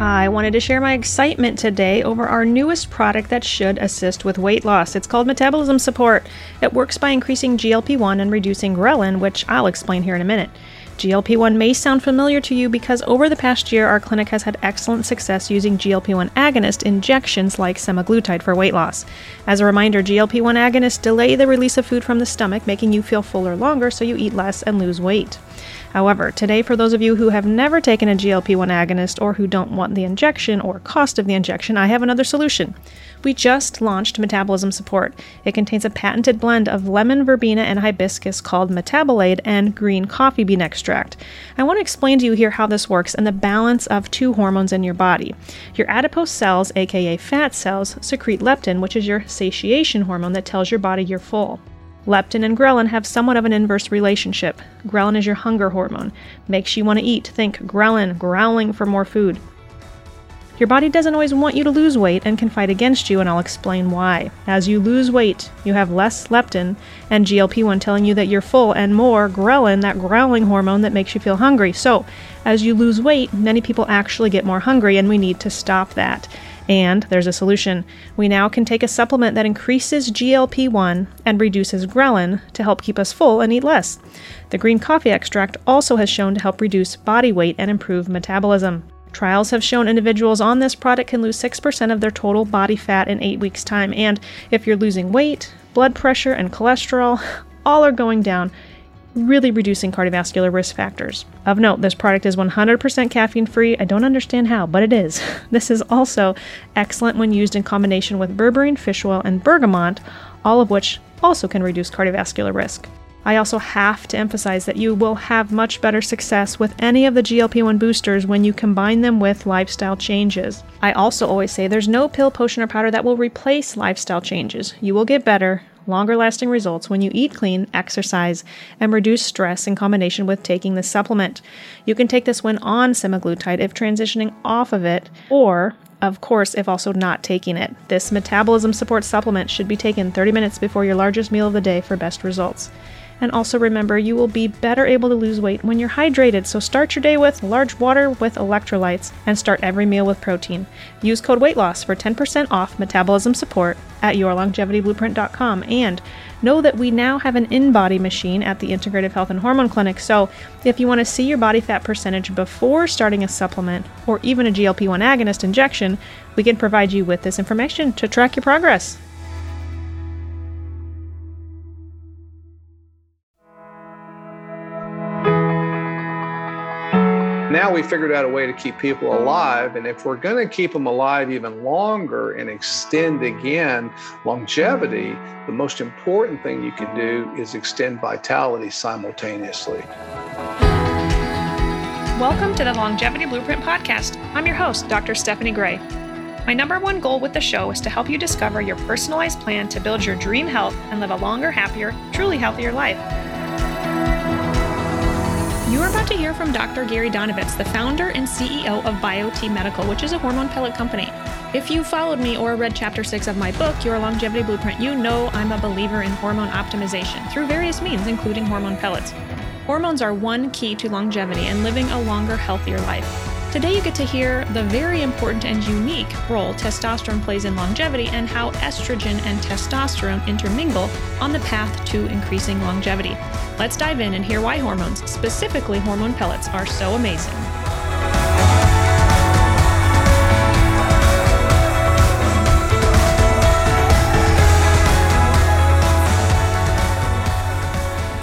I wanted to share my excitement today over our newest product that should assist with weight loss. It's called Metabolism Support. It works by increasing GLP 1 and reducing ghrelin, which I'll explain here in a minute. GLP 1 may sound familiar to you because over the past year, our clinic has had excellent success using GLP 1 agonist injections like semaglutide for weight loss. As a reminder, GLP 1 agonists delay the release of food from the stomach, making you feel fuller longer so you eat less and lose weight. However, today, for those of you who have never taken a GLP 1 agonist or who don't want the injection or cost of the injection, I have another solution. We just launched Metabolism Support. It contains a patented blend of lemon, verbena, and hibiscus called Metabolaid and green coffee bean extract. I want to explain to you here how this works and the balance of two hormones in your body. Your adipose cells, aka fat cells, secrete leptin, which is your satiation hormone that tells your body you're full. Leptin and ghrelin have somewhat of an inverse relationship. Ghrelin is your hunger hormone, makes you want to eat. Think ghrelin, growling for more food. Your body doesn't always want you to lose weight and can fight against you, and I'll explain why. As you lose weight, you have less leptin and GLP 1 telling you that you're full, and more ghrelin, that growling hormone that makes you feel hungry. So, as you lose weight, many people actually get more hungry, and we need to stop that. And there's a solution. We now can take a supplement that increases GLP 1 and reduces ghrelin to help keep us full and eat less. The green coffee extract also has shown to help reduce body weight and improve metabolism. Trials have shown individuals on this product can lose 6% of their total body fat in 8 weeks' time. And if you're losing weight, blood pressure, and cholesterol, all are going down, really reducing cardiovascular risk factors. Of note, this product is 100% caffeine free. I don't understand how, but it is. This is also excellent when used in combination with berberine, fish oil, and bergamot, all of which also can reduce cardiovascular risk. I also have to emphasize that you will have much better success with any of the GLP 1 boosters when you combine them with lifestyle changes. I also always say there's no pill, potion, or powder that will replace lifestyle changes. You will get better, longer lasting results when you eat clean, exercise, and reduce stress in combination with taking this supplement. You can take this when on semaglutide if transitioning off of it, or of course, if also not taking it. This metabolism support supplement should be taken 30 minutes before your largest meal of the day for best results. And also remember, you will be better able to lose weight when you're hydrated. So start your day with large water with electrolytes and start every meal with protein. Use code weight loss for 10% off metabolism support at yourlongevityblueprint.com. And know that we now have an in-body machine at the Integrative Health and Hormone Clinic. So if you want to see your body fat percentage before starting a supplement or even a GLP 1 agonist injection, we can provide you with this information to track your progress. Now we figured out a way to keep people alive. And if we're going to keep them alive even longer and extend again longevity, the most important thing you can do is extend vitality simultaneously. Welcome to the Longevity Blueprint Podcast. I'm your host, Dr. Stephanie Gray. My number one goal with the show is to help you discover your personalized plan to build your dream health and live a longer, happier, truly healthier life. You are about to hear from Dr. Gary Donovitz, the founder and CEO of BioTE Medical, which is a hormone pellet company. If you followed me or read chapter 6 of my book, Your Longevity Blueprint, you know I'm a believer in hormone optimization through various means, including hormone pellets. Hormones are one key to longevity and living a longer, healthier life. Today, you get to hear the very important and unique role testosterone plays in longevity and how estrogen and testosterone intermingle on the path to increasing longevity. Let's dive in and hear why hormones, specifically hormone pellets, are so amazing.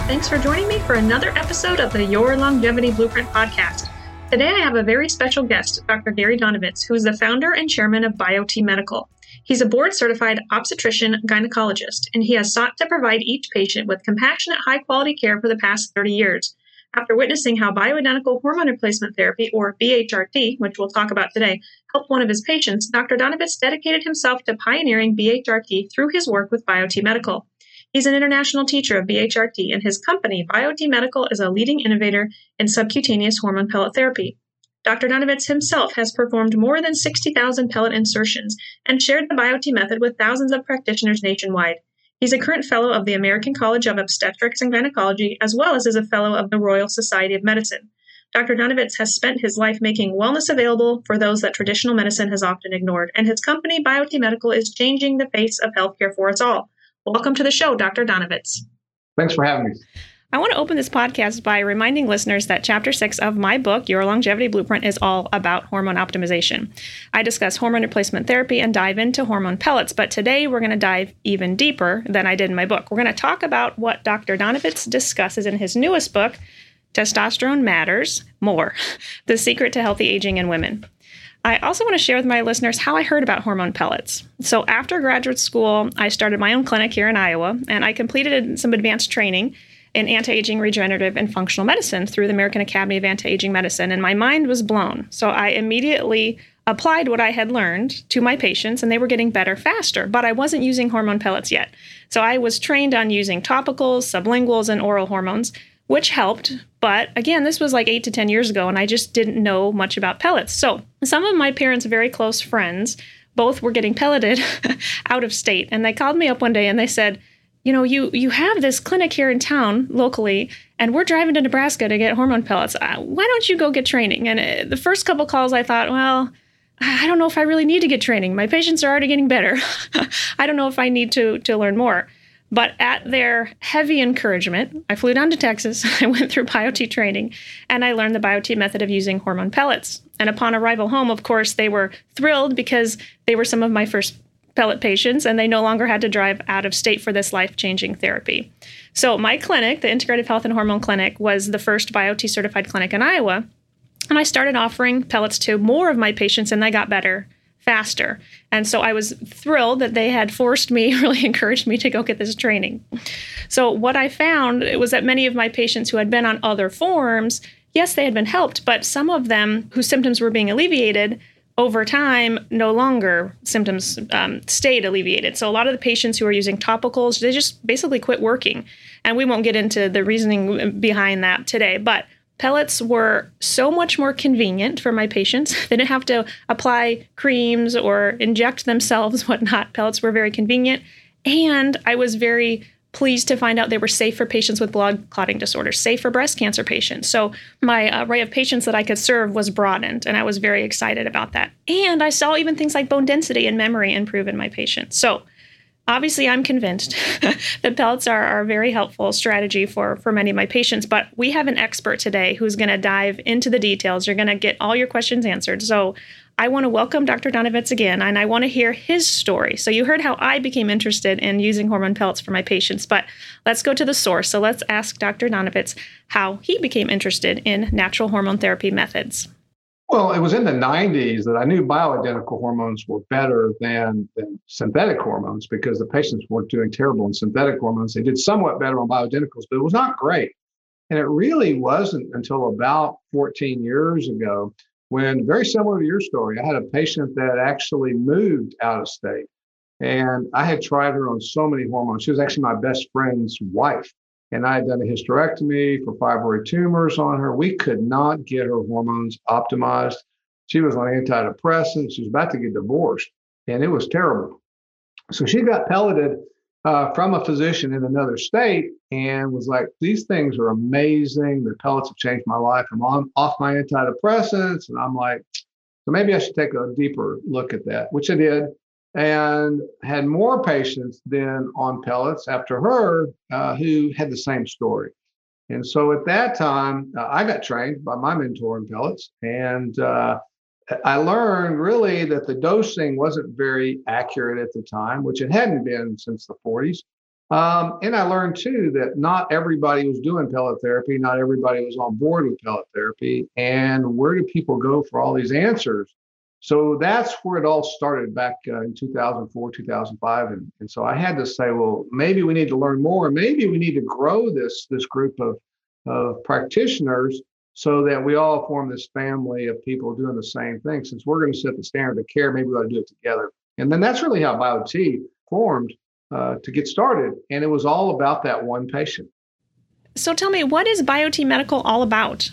Thanks for joining me for another episode of the Your Longevity Blueprint podcast. Today, I have a very special guest, Dr. Gary Donovitz, who is the founder and chairman of BioTE Medical. He's a board certified obstetrician gynecologist, and he has sought to provide each patient with compassionate, high quality care for the past 30 years. After witnessing how bioidentical hormone replacement therapy, or BHRT, which we'll talk about today, helped one of his patients, Dr. Donovitz dedicated himself to pioneering BHRT through his work with BioTE Medical. He's an international teacher of BHRT, and his company, BioTE Medical, is a leading innovator in subcutaneous hormone pellet therapy. Dr. Donovitz himself has performed more than 60,000 pellet insertions and shared the BioTE method with thousands of practitioners nationwide. He's a current fellow of the American College of Obstetrics and Gynecology, as well as is a fellow of the Royal Society of Medicine. Dr. Donovitz has spent his life making wellness available for those that traditional medicine has often ignored, and his company, BioTE Medical, is changing the face of healthcare for us all. Welcome to the show, Dr. Donovitz. Thanks for having me. I want to open this podcast by reminding listeners that chapter six of my book, Your Longevity Blueprint, is all about hormone optimization. I discuss hormone replacement therapy and dive into hormone pellets, but today we're going to dive even deeper than I did in my book. We're going to talk about what Dr. Donovitz discusses in his newest book, Testosterone Matters More The Secret to Healthy Aging in Women. I also want to share with my listeners how I heard about hormone pellets. So, after graduate school, I started my own clinic here in Iowa, and I completed some advanced training in anti aging, regenerative, and functional medicine through the American Academy of Anti Aging Medicine, and my mind was blown. So, I immediately applied what I had learned to my patients, and they were getting better faster, but I wasn't using hormone pellets yet. So, I was trained on using topicals, sublinguals, and oral hormones which helped. But again, this was like eight to 10 years ago, and I just didn't know much about pellets. So some of my parents' very close friends both were getting pelleted out of state. And they called me up one day and they said, you know, you you have this clinic here in town locally, and we're driving to Nebraska to get hormone pellets. Uh, why don't you go get training? And uh, the first couple calls, I thought, well, I don't know if I really need to get training. My patients are already getting better. I don't know if I need to to learn more. But at their heavy encouragement, I flew down to Texas. I went through Biote training and I learned the Biote method of using hormone pellets. And upon arrival home, of course, they were thrilled because they were some of my first pellet patients and they no longer had to drive out of state for this life changing therapy. So, my clinic, the Integrative Health and Hormone Clinic, was the first Biote certified clinic in Iowa. And I started offering pellets to more of my patients and they got better faster. And so I was thrilled that they had forced me, really encouraged me to go get this training. So what I found was that many of my patients who had been on other forms, yes, they had been helped, but some of them whose symptoms were being alleviated over time, no longer symptoms um, stayed alleviated. So a lot of the patients who are using topicals, they just basically quit working. And we won't get into the reasoning behind that today, but Pellets were so much more convenient for my patients. They didn't have to apply creams or inject themselves, whatnot. Pellets were very convenient. And I was very pleased to find out they were safe for patients with blood clotting disorders, safe for breast cancer patients. So my uh, array of patients that I could serve was broadened, and I was very excited about that. And I saw even things like bone density and memory improve in my patients. So Obviously, I'm convinced that pellets are, are a very helpful strategy for, for many of my patients, but we have an expert today who's going to dive into the details. You're going to get all your questions answered. So I want to welcome Dr. donovitz again, and I want to hear his story. So you heard how I became interested in using hormone pellets for my patients, but let's go to the source. So let's ask Dr. donovitz how he became interested in natural hormone therapy methods. Well, it was in the 90s that I knew bioidentical hormones were better than, than synthetic hormones because the patients weren't doing terrible in synthetic hormones. They did somewhat better on bioidenticals, but it was not great. And it really wasn't until about 14 years ago when, very similar to your story, I had a patient that actually moved out of state. And I had tried her on so many hormones. She was actually my best friend's wife and I had done a hysterectomy for fibroid tumors on her. We could not get her hormones optimized. She was on antidepressants. She was about to get divorced, and it was terrible. So she got pelleted uh, from a physician in another state and was like, These things are amazing. The pellets have changed my life. I'm on, off my antidepressants. And I'm like, So maybe I should take a deeper look at that, which I did and had more patients than on pellets after her uh, who had the same story. And so at that time, uh, I got trained by my mentor in pellets, and uh, I learned really that the dosing wasn't very accurate at the time, which it hadn't been since the 40s. Um, and I learned too that not everybody was doing pellet therapy, not everybody was on board with pellet therapy. And where do people go for all these answers? So that's where it all started back uh, in 2004, 2005. And, and so I had to say, well, maybe we need to learn more. Maybe we need to grow this, this group of, of practitioners so that we all form this family of people doing the same thing. Since we're going to set the standard of care, maybe we ought to do it together. And then that's really how Biote formed uh, to get started. And it was all about that one patient. So tell me, what is Biote Medical all about?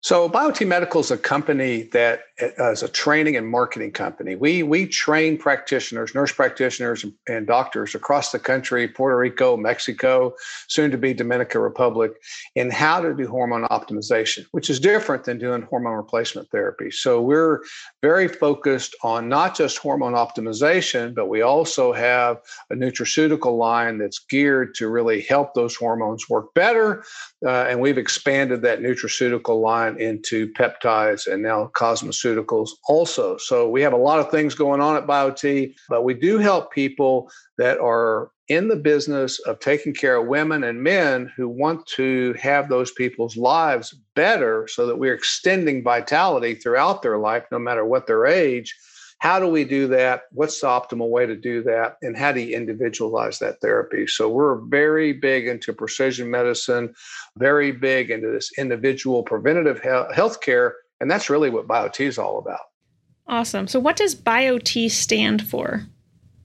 So Biote Medical is a company that as a training and marketing company. We we train practitioners, nurse practitioners, and doctors across the country, Puerto Rico, Mexico, soon to be Dominican Republic, in how to do hormone optimization, which is different than doing hormone replacement therapy. So we're very focused on not just hormone optimization, but we also have a nutraceutical line that's geared to really help those hormones work better. Uh, and we've expanded that nutraceutical line into peptides and now cosmeceuticals also. So we have a lot of things going on at BioTE, but we do help people that are in the business of taking care of women and men who want to have those people's lives better so that we're extending vitality throughout their life, no matter what their age. How do we do that? What's the optimal way to do that? And how do you individualize that therapy? So, we're very big into precision medicine, very big into this individual preventative health care and that's really what BioTE is all about. Awesome. So, what does BioTE stand for?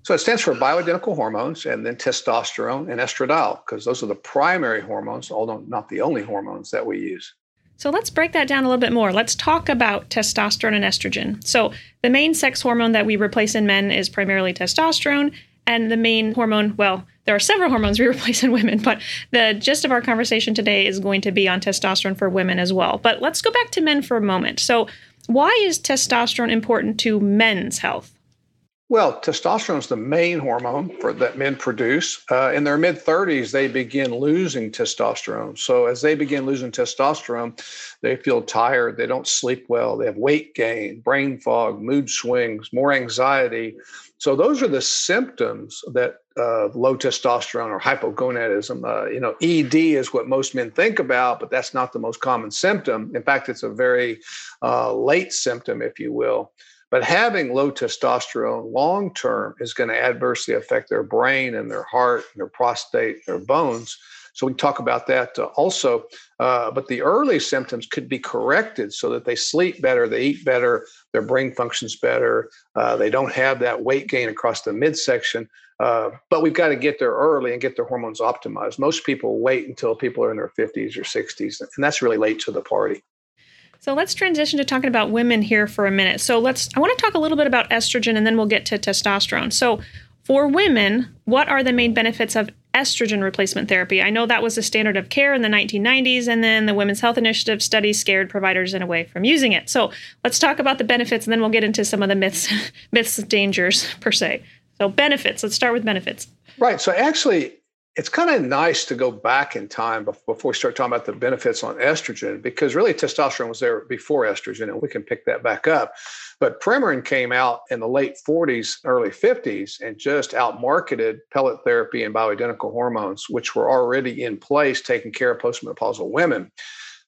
So, it stands for bioidentical hormones and then testosterone and estradiol, because those are the primary hormones, although not the only hormones that we use. So, let's break that down a little bit more. Let's talk about testosterone and estrogen. So, the main sex hormone that we replace in men is primarily testosterone, and the main hormone, well, there are several hormones we replace in women, but the gist of our conversation today is going to be on testosterone for women as well. But let's go back to men for a moment. So, why is testosterone important to men's health? Well, testosterone is the main hormone for, that men produce. Uh, in their mid 30s, they begin losing testosterone. So, as they begin losing testosterone, they feel tired, they don't sleep well, they have weight gain, brain fog, mood swings, more anxiety. So, those are the symptoms that uh, low testosterone or hypogonadism. Uh, you know, ED is what most men think about, but that's not the most common symptom. In fact, it's a very uh, late symptom, if you will. But having low testosterone long term is going to adversely affect their brain and their heart, and their prostate, their bones. So we talk about that uh, also. Uh, but the early symptoms could be corrected so that they sleep better, they eat better, their brain functions better, uh, they don't have that weight gain across the midsection. Uh, but we've got to get there early and get their hormones optimized. Most people wait until people are in their 50s or 60s, and that's really late to the party. So let's transition to talking about women here for a minute. So let's I want to talk a little bit about estrogen and then we'll get to testosterone. So for women, what are the main benefits of estrogen replacement therapy? I know that was a standard of care in the 1990s and then the Women's Health Initiative study scared providers in a way from using it. So let's talk about the benefits and then we'll get into some of the myths myths dangers per se. So benefits, let's start with benefits. Right. So actually it's kind of nice to go back in time before we start talking about the benefits on estrogen because really testosterone was there before estrogen and we can pick that back up but premarin came out in the late 40s early 50s and just outmarketed pellet therapy and bioidentical hormones which were already in place taking care of postmenopausal women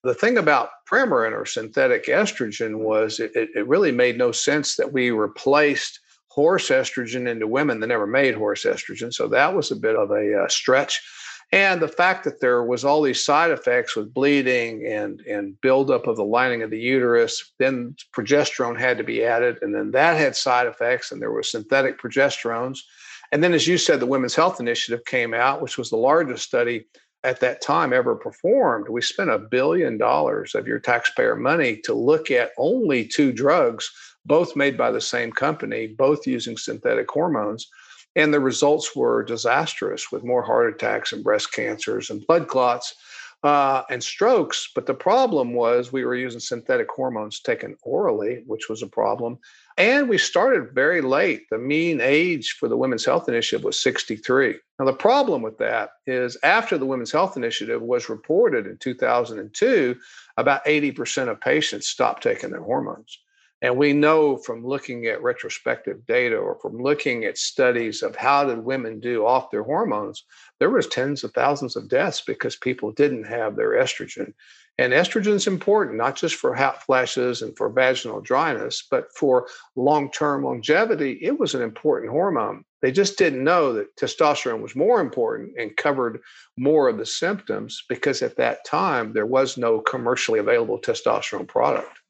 the thing about premarin or synthetic estrogen was it, it really made no sense that we replaced horse estrogen into women that never made horse estrogen. So that was a bit of a uh, stretch. And the fact that there was all these side effects with bleeding and, and buildup of the lining of the uterus, then progesterone had to be added, and then that had side effects, and there were synthetic progesterones. And then, as you said, the Women's Health Initiative came out, which was the largest study at that time ever performed. We spent a billion dollars of your taxpayer money to look at only two drugs both made by the same company, both using synthetic hormones. And the results were disastrous with more heart attacks and breast cancers and blood clots uh, and strokes. But the problem was we were using synthetic hormones taken orally, which was a problem. And we started very late. The mean age for the Women's Health Initiative was 63. Now, the problem with that is after the Women's Health Initiative was reported in 2002, about 80% of patients stopped taking their hormones. And we know from looking at retrospective data or from looking at studies of how did women do off their hormones, there was tens of thousands of deaths because people didn't have their estrogen. And estrogen is important, not just for hot flashes and for vaginal dryness, but for long-term longevity, it was an important hormone. They just didn't know that testosterone was more important and covered more of the symptoms because at that time there was no commercially available testosterone product.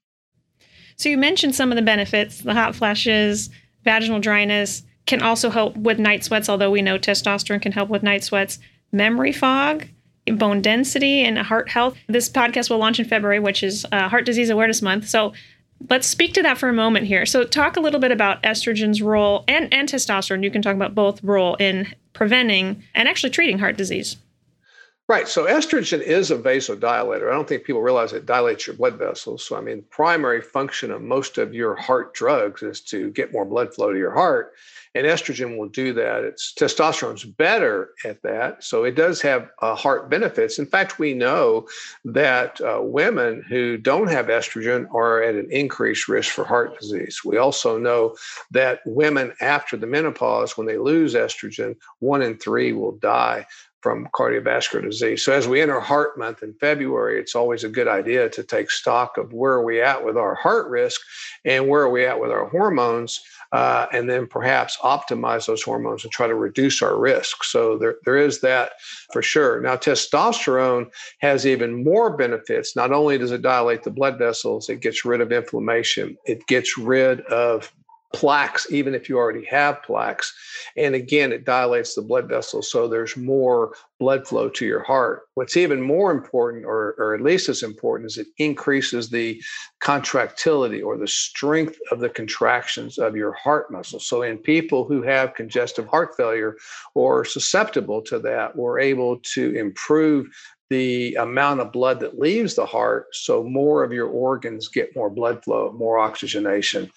So you mentioned some of the benefits, the hot flashes, vaginal dryness can also help with night sweats, although we know testosterone can help with night sweats, memory fog, bone density, and heart health. This podcast will launch in February, which is uh, Heart Disease Awareness Month. So Let's speak to that for a moment here. So, talk a little bit about estrogen's role and, and testosterone. You can talk about both role in preventing and actually treating heart disease. Right. So estrogen is a vasodilator. I don't think people realize it dilates your blood vessels. So I mean, primary function of most of your heart drugs is to get more blood flow to your heart, and estrogen will do that. It's testosterone's better at that, so it does have uh, heart benefits. In fact, we know that uh, women who don't have estrogen are at an increased risk for heart disease. We also know that women after the menopause, when they lose estrogen, one in three will die from cardiovascular disease. So as we enter heart month in February, it's always a good idea to take stock of where are we at with our heart risk and where are we at with our hormones, uh, and then perhaps optimize those hormones and try to reduce our risk. So there, there is that for sure. Now, testosterone has even more benefits. Not only does it dilate the blood vessels, it gets rid of inflammation, it gets rid of plaques, even if you already have plaques. And again, it dilates the blood vessels, so there's more blood flow to your heart. What's even more important, or, or at least as important, is it increases the contractility or the strength of the contractions of your heart muscle. So, in people who have congestive heart failure or susceptible to that, we're able to improve the amount of blood that leaves the heart so more of your organs get more blood flow, more oxygenation.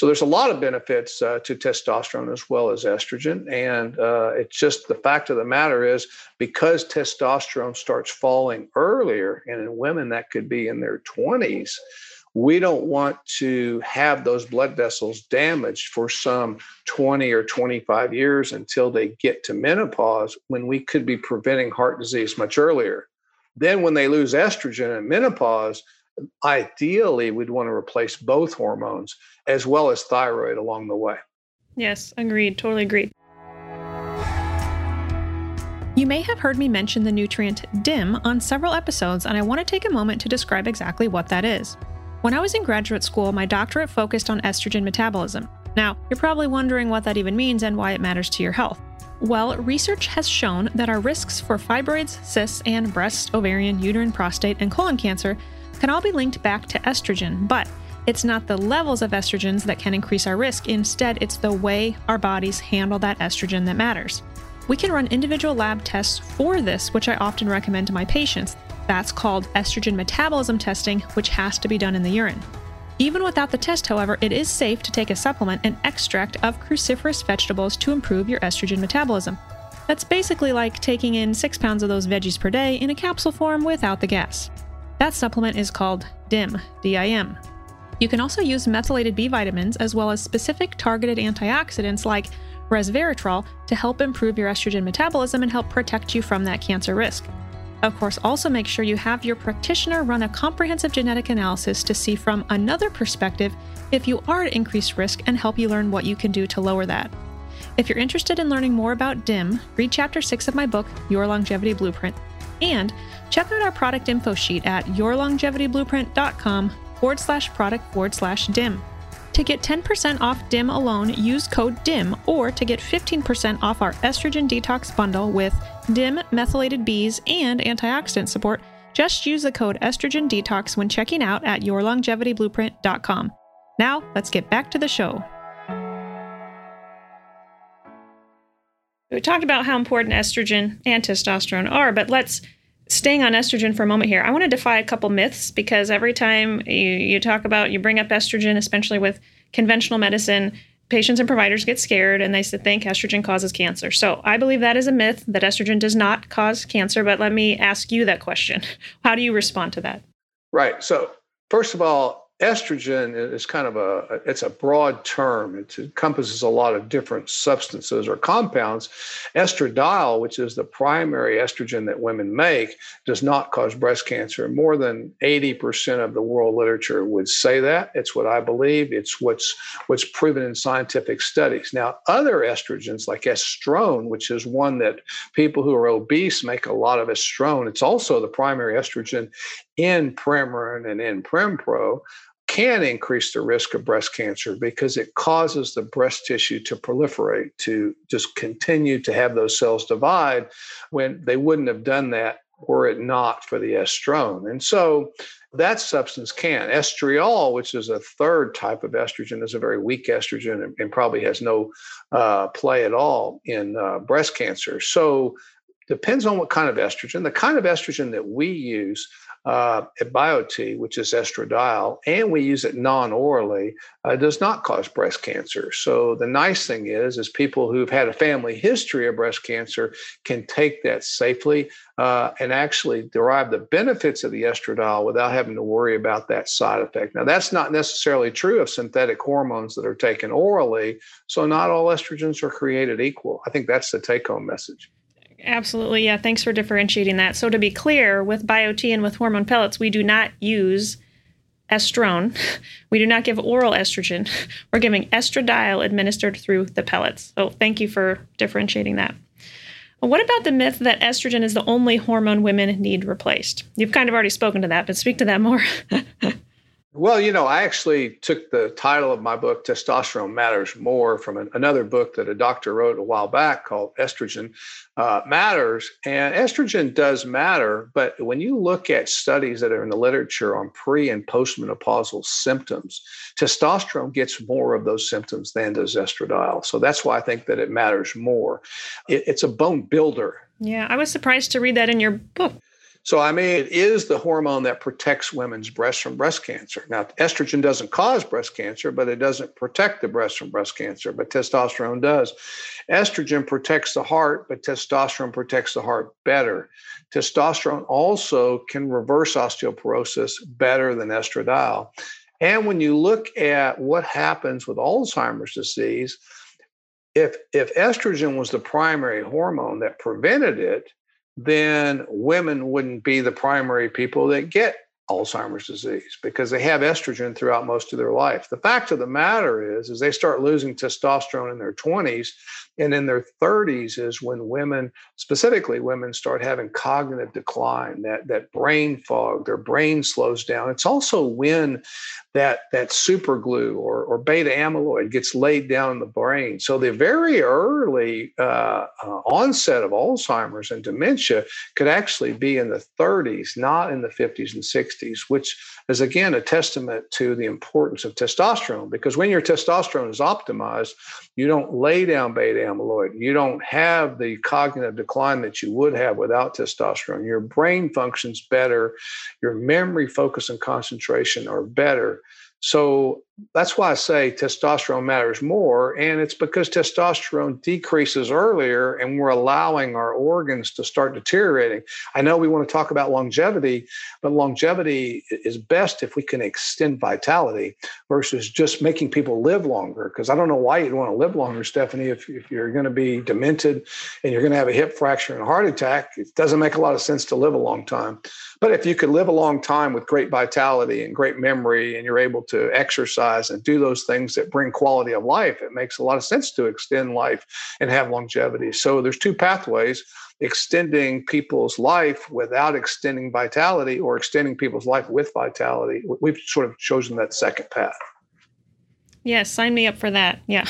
So there's a lot of benefits uh, to testosterone as well as estrogen. And uh, it's just the fact of the matter is because testosterone starts falling earlier, and in women that could be in their 20s, we don't want to have those blood vessels damaged for some 20 or 25 years until they get to menopause when we could be preventing heart disease much earlier. Then, when they lose estrogen in menopause, ideally we'd want to replace both hormones as well as thyroid along the way. Yes, agreed. Totally agreed. You may have heard me mention the nutrient DIM on several episodes, and I want to take a moment to describe exactly what that is. When I was in graduate school, my doctorate focused on estrogen metabolism. Now, you're probably wondering what that even means and why it matters to your health. Well, research has shown that our risks for fibroids, cysts, and breast, ovarian, uterine, prostate, and colon cancer can all be linked back to estrogen, but it's not the levels of estrogens that can increase our risk. Instead, it's the way our bodies handle that estrogen that matters. We can run individual lab tests for this, which I often recommend to my patients. That's called estrogen metabolism testing, which has to be done in the urine. Even without the test, however, it is safe to take a supplement, an extract of cruciferous vegetables, to improve your estrogen metabolism. That's basically like taking in 6 pounds of those veggies per day in a capsule form without the gas. That supplement is called DIM, D-I-M. You can also use methylated B vitamins as well as specific targeted antioxidants like resveratrol to help improve your estrogen metabolism and help protect you from that cancer risk. Of course, also make sure you have your practitioner run a comprehensive genetic analysis to see from another perspective if you are at increased risk and help you learn what you can do to lower that. If you're interested in learning more about DIM, read chapter 6 of my book, Your Longevity Blueprint, and check out our product info sheet at yourlongevityblueprint.com forward slash product forward slash dim. To get 10% off DIM alone, use code DIM, or to get 15% off our estrogen detox bundle with DIM, methylated Bs, and antioxidant support, just use the code estrogen detox when checking out at yourlongevityblueprint.com. Now, let's get back to the show. We talked about how important estrogen and testosterone are, but let's staying on estrogen for a moment here. I want to defy a couple myths because every time you, you talk about, you bring up estrogen, especially with conventional medicine, patients and providers get scared and they think estrogen causes cancer. So I believe that is a myth that estrogen does not cause cancer. But let me ask you that question. How do you respond to that? Right. So, first of all, estrogen is kind of a it's a broad term. It encompasses a lot of different substances or compounds. Estradiol which is the primary estrogen that women make does not cause breast cancer. More than 80% of the world literature would say that. It's what i believe. It's what's what's proven in scientific studies. Now other estrogens like estrone which is one that people who are obese make a lot of estrone. It's also the primary estrogen in Premarin and in Prempro can increase the risk of breast cancer because it causes the breast tissue to proliferate, to just continue to have those cells divide when they wouldn't have done that were it not for the estrone. And so that substance can. Estriol, which is a third type of estrogen, is a very weak estrogen and, and probably has no uh, play at all in uh, breast cancer. So depends on what kind of estrogen. The kind of estrogen that we use uh, at BioTE, which is estradiol, and we use it non-orally, uh, does not cause breast cancer. So the nice thing is, is people who've had a family history of breast cancer can take that safely uh, and actually derive the benefits of the estradiol without having to worry about that side effect. Now, that's not necessarily true of synthetic hormones that are taken orally. So not all estrogens are created equal. I think that's the take-home message. Absolutely. Yeah. Thanks for differentiating that. So, to be clear, with BioTE and with hormone pellets, we do not use estrone. We do not give oral estrogen. We're giving estradiol administered through the pellets. So, thank you for differentiating that. What about the myth that estrogen is the only hormone women need replaced? You've kind of already spoken to that, but speak to that more. Well, you know, I actually took the title of my book, Testosterone Matters More, from an, another book that a doctor wrote a while back called Estrogen uh, Matters. And estrogen does matter, but when you look at studies that are in the literature on pre and postmenopausal symptoms, testosterone gets more of those symptoms than does estradiol. So that's why I think that it matters more. It, it's a bone builder. Yeah, I was surprised to read that in your book. So, I mean, it is the hormone that protects women's breasts from breast cancer. Now, estrogen doesn't cause breast cancer, but it doesn't protect the breast from breast cancer, but testosterone does. Estrogen protects the heart, but testosterone protects the heart better. Testosterone also can reverse osteoporosis better than estradiol. And when you look at what happens with Alzheimer's disease, if, if estrogen was the primary hormone that prevented it, then women wouldn't be the primary people that get Alzheimer's disease because they have estrogen throughout most of their life. The fact of the matter is, is they start losing testosterone in their 20s, and in their 30s is when women, specifically women, start having cognitive decline, that that brain fog, their brain slows down. It's also when that that super glue or, or beta amyloid gets laid down in the brain. So the very early uh, uh, onset of Alzheimer's and dementia could actually be in the 30s, not in the 50s and 60s, which is again a testament to the importance of testosterone. Because when your testosterone is optimized, you don't lay down beta amyloid. You don't have the cognitive decline that you would have without testosterone. Your brain functions better. Your memory, focus, and concentration are better. So that's why I say testosterone matters more. And it's because testosterone decreases earlier and we're allowing our organs to start deteriorating. I know we want to talk about longevity, but longevity is best if we can extend vitality versus just making people live longer. Because I don't know why you'd want to live longer, Stephanie, if, if you're going to be demented and you're going to have a hip fracture and a heart attack. It doesn't make a lot of sense to live a long time. But if you could live a long time with great vitality and great memory and you're able to exercise, exercise and do those things that bring quality of life, it makes a lot of sense to extend life and have longevity. So there's two pathways extending people's life without extending vitality or extending people's life with vitality. We've sort of chosen that second path. Yeah, sign me up for that. Yeah.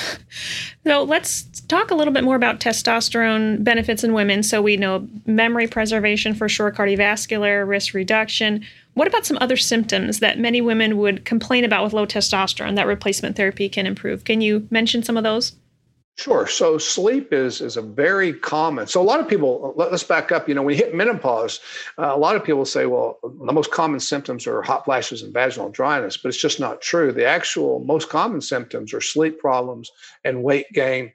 So let's talk a little bit more about testosterone benefits in women. So we know memory preservation for sure, cardiovascular risk reduction. What about some other symptoms that many women would complain about with low testosterone that replacement therapy can improve? Can you mention some of those? Sure. So sleep is is a very common. So a lot of people. Let, us back up. You know, when you hit menopause, uh, a lot of people say, well, the most common symptoms are hot flashes and vaginal dryness, but it's just not true. The actual most common symptoms are sleep problems and weight gain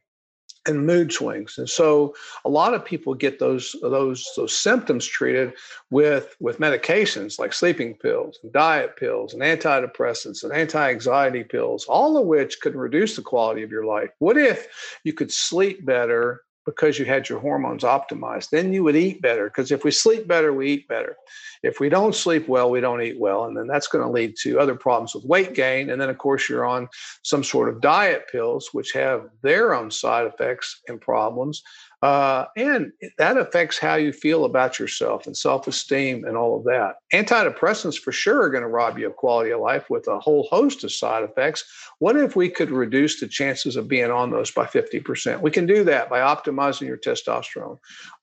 and mood swings. And so a lot of people get those those those symptoms treated with with medications like sleeping pills and diet pills and antidepressants and anti-anxiety pills, all of which could reduce the quality of your life. What if you could sleep better because you had your hormones optimized. Then you would eat better because if we sleep better, we eat better. If we don't sleep well, we don't eat well. And then that's going to lead to other problems with weight gain. And then, of course, you're on some sort of diet pills, which have their own side effects and problems. Uh, and that affects how you feel about yourself and self esteem and all of that. Antidepressants, for sure, are going to rob you of quality of life with a whole host of side effects. What if we could reduce the chances of being on those by 50%? We can do that by optimizing your testosterone.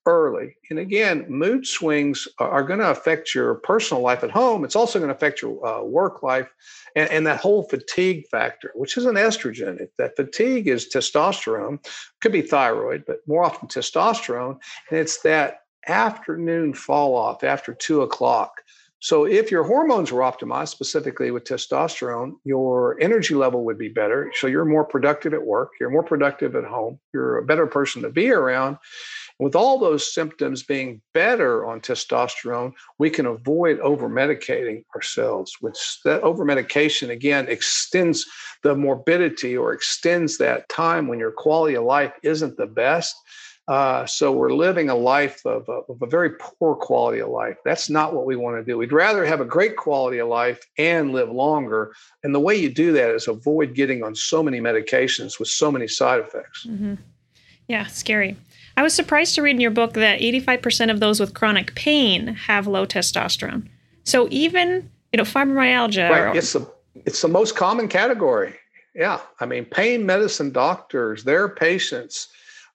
Early. And again, mood swings are going to affect your personal life at home. It's also going to affect your uh, work life and, and, that whole fatigue factor, which is an estrogen. That fatigue is testosterone, could be thyroid, but more often testosterone. And it's that afternoon fall off after two o'clock. So, if your hormones were optimized, specifically with testosterone, your energy level would be better. So, you're more productive at work, you're more productive at home, you're a better person to be around. With all those symptoms being better on testosterone, we can avoid over medicating ourselves, which that over medication again extends the morbidity or extends that time when your quality of life isn't the best. Uh, so we're living a life of, of a very poor quality of life. That's not what we want to do. We'd rather have a great quality of life and live longer. And the way you do that is avoid getting on so many medications with so many side effects. Mm-hmm. Yeah, scary. I was surprised to read in your book that 85% of those with chronic pain have low testosterone. So even, you know, fibromyalgia. Right. Or, it's, the, it's the most common category. Yeah. I mean, pain medicine doctors, their patients,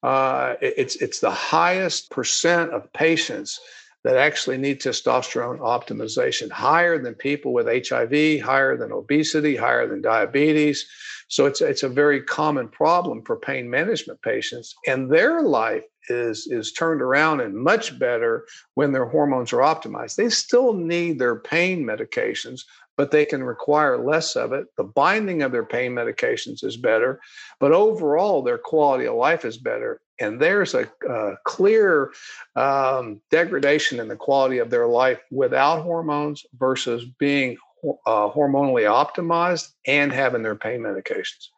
uh, it's, it's the highest percent of patients that actually need testosterone optimization, higher than people with HIV, higher than obesity, higher than diabetes. So it's it's a very common problem for pain management patients, and their life is is turned around and much better when their hormones are optimized. They still need their pain medications, but they can require less of it. The binding of their pain medications is better, but overall their quality of life is better. And there's a, a clear um, degradation in the quality of their life without hormones versus being uh, hormonally optimized and having their pain medications.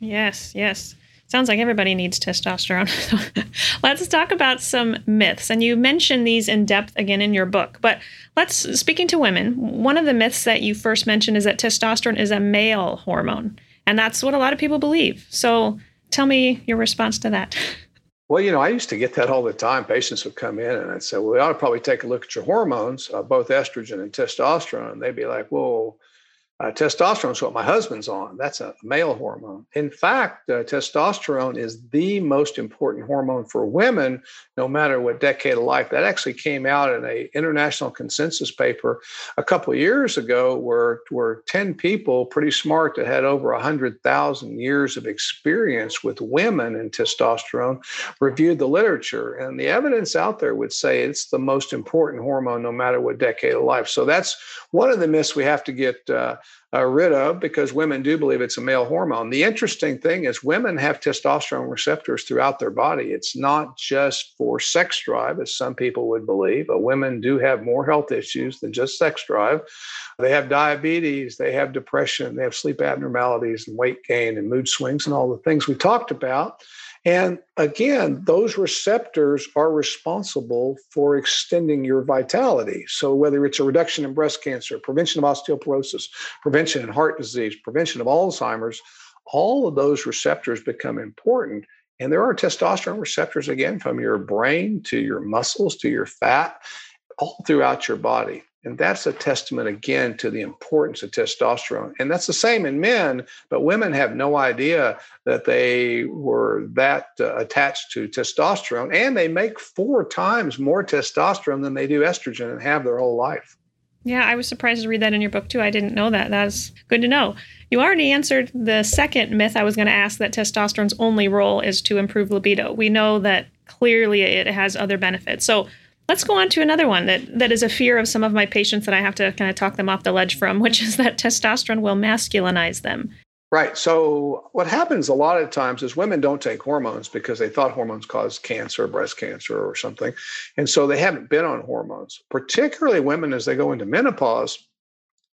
Yes, yes. Sounds like everybody needs testosterone. let's talk about some myths. And you mention these in depth again in your book. But let's, speaking to women, one of the myths that you first mentioned is that testosterone is a male hormone. And that's what a lot of people believe. So tell me your response to that. Well, you know, I used to get that all the time. Patients would come in and I'd say, well, we ought to probably take a look at your hormones, uh, both estrogen and testosterone. And they'd be like, well, uh, testosterone is what my husband's on. That's a male hormone. In fact, uh, testosterone is the most important hormone for women, no matter what decade of life. That actually came out in a international consensus paper a couple years ago, where where ten people, pretty smart, that had over hundred thousand years of experience with women and testosterone, reviewed the literature, and the evidence out there would say it's the most important hormone, no matter what decade of life. So that's one of the myths we have to get. Uh, uh, rid of because women do believe it's a male hormone. The interesting thing is, women have testosterone receptors throughout their body. It's not just for sex drive, as some people would believe, but women do have more health issues than just sex drive. They have diabetes, they have depression, they have sleep abnormalities and weight gain and mood swings and all the things we talked about. And again, those receptors are responsible for extending your vitality. So, whether it's a reduction in breast cancer, prevention of osteoporosis, prevention in heart disease, prevention of Alzheimer's, all of those receptors become important. And there are testosterone receptors, again, from your brain to your muscles to your fat, all throughout your body. And that's a testament again to the importance of testosterone. And that's the same in men, but women have no idea that they were that uh, attached to testosterone. And they make four times more testosterone than they do estrogen and have their whole life. Yeah, I was surprised to read that in your book too. I didn't know that. That's good to know. You already answered the second myth I was going to ask that testosterone's only role is to improve libido. We know that clearly it has other benefits. So, Let's go on to another one that, that is a fear of some of my patients that I have to kind of talk them off the ledge from, which is that testosterone will masculinize them. Right. So, what happens a lot of times is women don't take hormones because they thought hormones caused cancer, breast cancer, or something. And so they haven't been on hormones, particularly women as they go into menopause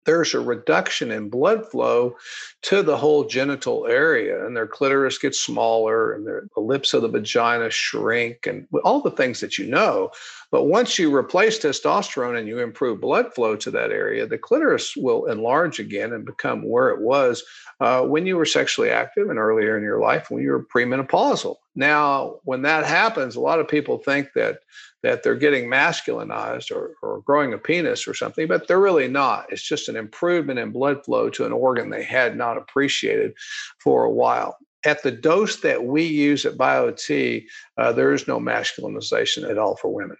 there's a reduction in blood flow to the whole genital area, and their clitoris gets smaller, and their, the lips of the vagina shrink, and all the things that you know. But once you replace testosterone and you improve blood flow to that area, the clitoris will enlarge again and become where it was uh, when you were sexually active and earlier in your life when you were premenopausal. Now, when that happens, a lot of people think that that they're getting masculinized or, or growing a penis or something, but they're really not. It's just an improvement in blood flow to an organ they had not appreciated for a while. at the dose that we use at BioTE, uh, there is no masculinization at all for women.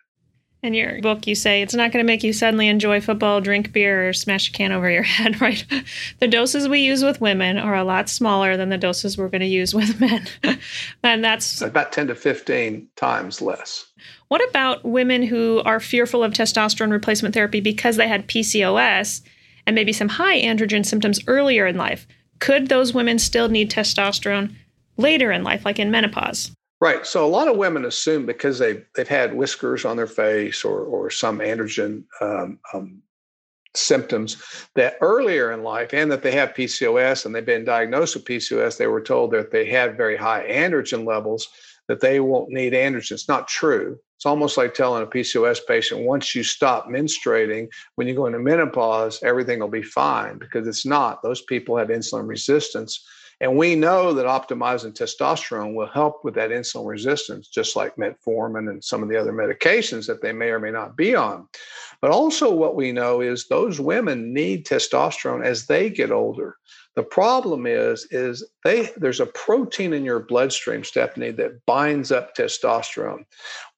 In your book, you say it's not going to make you suddenly enjoy football, drink beer, or smash a can over your head, right? The doses we use with women are a lot smaller than the doses we're going to use with men. and that's about 10 to 15 times less. What about women who are fearful of testosterone replacement therapy because they had PCOS and maybe some high androgen symptoms earlier in life? Could those women still need testosterone later in life, like in menopause? Right. So a lot of women assume because they've they've had whiskers on their face or or some androgen um, um, symptoms that earlier in life, and that they have PCOS and they've been diagnosed with PCOS, they were told that they had very high androgen levels that they won't need androgen. It's not true. It's almost like telling a PCOS patient once you stop menstruating, when you go into menopause, everything will be fine because it's not. Those people have insulin resistance and we know that optimizing testosterone will help with that insulin resistance, just like metformin and some of the other medications that they may or may not be on. But also, what we know is those women need testosterone as they get older. The problem is, is they there's a protein in your bloodstream, Stephanie, that binds up testosterone.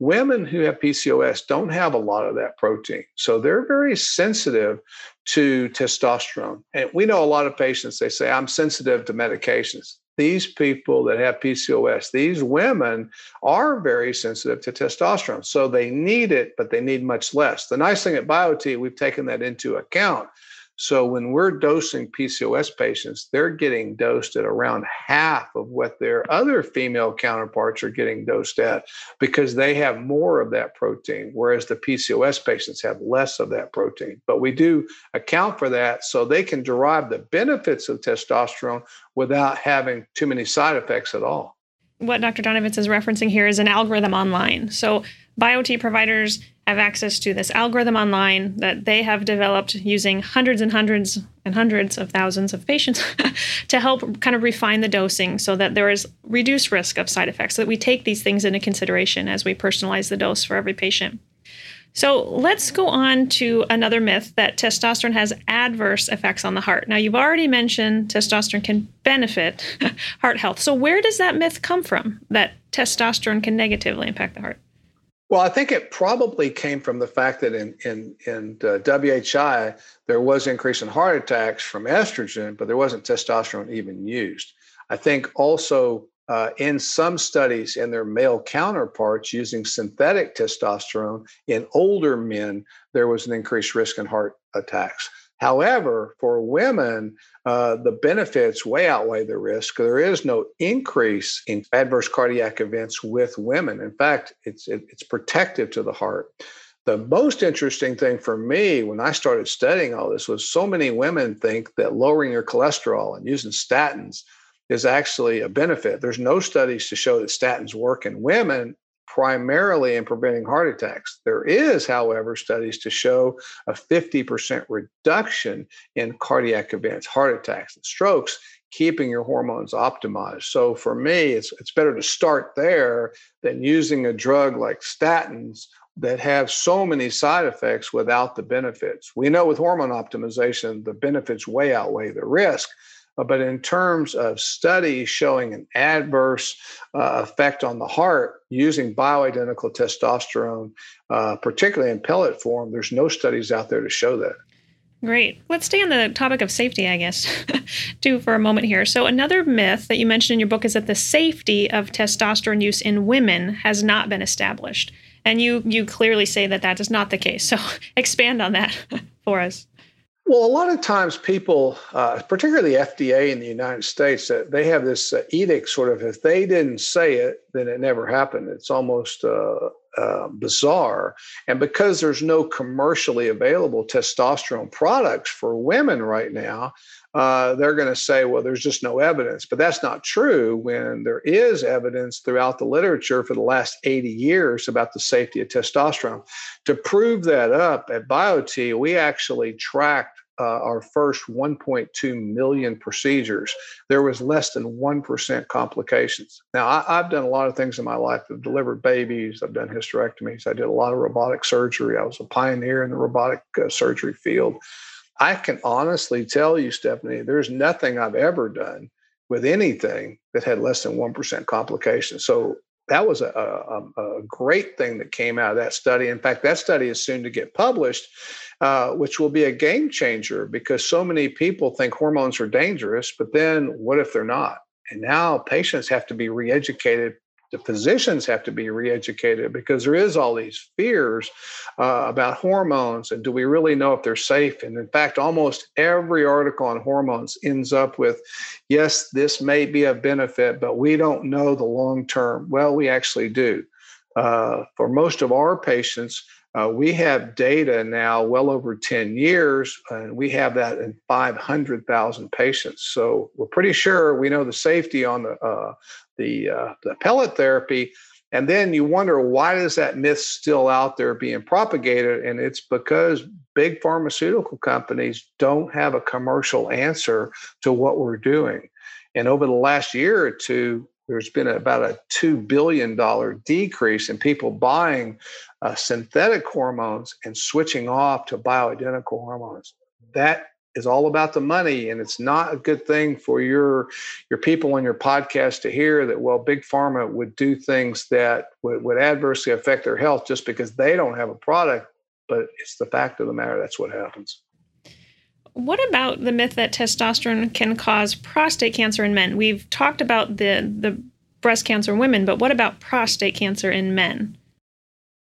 Women who have PCOS don't have a lot of that protein, so they're very sensitive to testosterone. And we know a lot of patients they say, "I'm sensitive to medications." These people that have PCOS, these women are very sensitive to testosterone. So they need it, but they need much less. The nice thing at BioTE, we've taken that into account so when we're dosing PCOS patients, they're getting dosed at around half of what their other female counterparts are getting dosed at because they have more of that protein, whereas the PCOS patients have less of that protein. But we do account for that so they can derive the benefits of testosterone without having too many side effects at all. What Dr. Donovitz is referencing here is an algorithm online. So BioTE providers have access to this algorithm online that they have developed using hundreds and hundreds and hundreds of thousands of patients to help kind of refine the dosing so that there is reduced risk of side effects, so that we take these things into consideration as we personalize the dose for every patient. So let's go on to another myth that testosterone has adverse effects on the heart. Now, you've already mentioned testosterone can benefit heart health. So, where does that myth come from that testosterone can negatively impact the heart? Well, I think it probably came from the fact that in in in uh, WHI there was increase in heart attacks from estrogen, but there wasn't testosterone even used. I think also uh, in some studies in their male counterparts using synthetic testosterone in older men, there was an increased risk in heart attacks. However, for women, uh, the benefits way outweigh the risk. There is no increase in adverse cardiac events with women. In fact, it's it, it's protective to the heart. The most interesting thing for me when I started studying all this was so many women think that lowering your cholesterol and using statins is actually a benefit. There's no studies to show that statins work in women primarily in preventing heart attacks. There is, however, studies to show a 50% reduction in cardiac events, heart attacks, and strokes, keeping your hormones optimized. So for me, it's it's better to start there than using a drug like statins that have so many side effects without the benefits. We know with hormone optimization, the benefits way outweigh the risk. Uh, but in terms of studies showing an adverse uh, effect on the heart using bioidentical testosterone, uh, particularly in pellet form, there's no studies out there to show that. Great. Let's stay on the topic of safety, I guess, too, for a moment here. So, another myth that you mentioned in your book is that the safety of testosterone use in women has not been established. And you you clearly say that that is not the case. So, expand on that for us. Well, a lot of times people, uh, particularly FDA in the United States, uh, they have this uh, edict sort of if they didn't say it, then it never happened. It's almost uh, uh, bizarre. And because there's no commercially available testosterone products for women right now, uh, they're going to say, well, there's just no evidence. But that's not true when there is evidence throughout the literature for the last 80 years about the safety of testosterone. To prove that up at BioTE, we actually tracked uh, our first 1.2 million procedures, there was less than 1% complications. Now, I, have done a lot of things in my life. I've delivered babies, I've done hysterectomies, I did a lot of robotic surgery. I was a pioneer in the robotic uh, surgery field. I can honestly tell you, Stephanie, there's nothing I've ever done with anything that had less than 1% complications. So that was a, a, a, great thing that came out of that study. In fact, that study is soon to get published, uh, which will be a game changer because so many people think hormones are dangerous, but then what if they're not? And now patients have to be re educated the physicians have to be re-educated because there is all these fears uh, about hormones and do we really know if they're safe? And in fact almost every article on hormones ends up with yes this may be a benefit but we don't know the long term. Well we actually do. Uh, for most of our patients uh, we have data now well over 10 years, and we have that in 500,000 patients. So we're pretty sure we know the safety on the uh, the, uh, the pellet therapy. And then you wonder why is that myth still out there being propagated? And it's because big pharmaceutical companies don't have a commercial answer to what we're doing. And over the last year or two, there's been about a $2 billion decrease in people buying uh, synthetic hormones and switching off to bioidentical hormones. That is all about the money and it's not a good thing for your your people on your podcast to hear that well big pharma would do things that would, would adversely affect their health just because they don't have a product but it's the fact of the matter that's what happens what about the myth that testosterone can cause prostate cancer in men? We've talked about the the breast cancer in women, but what about prostate cancer in men?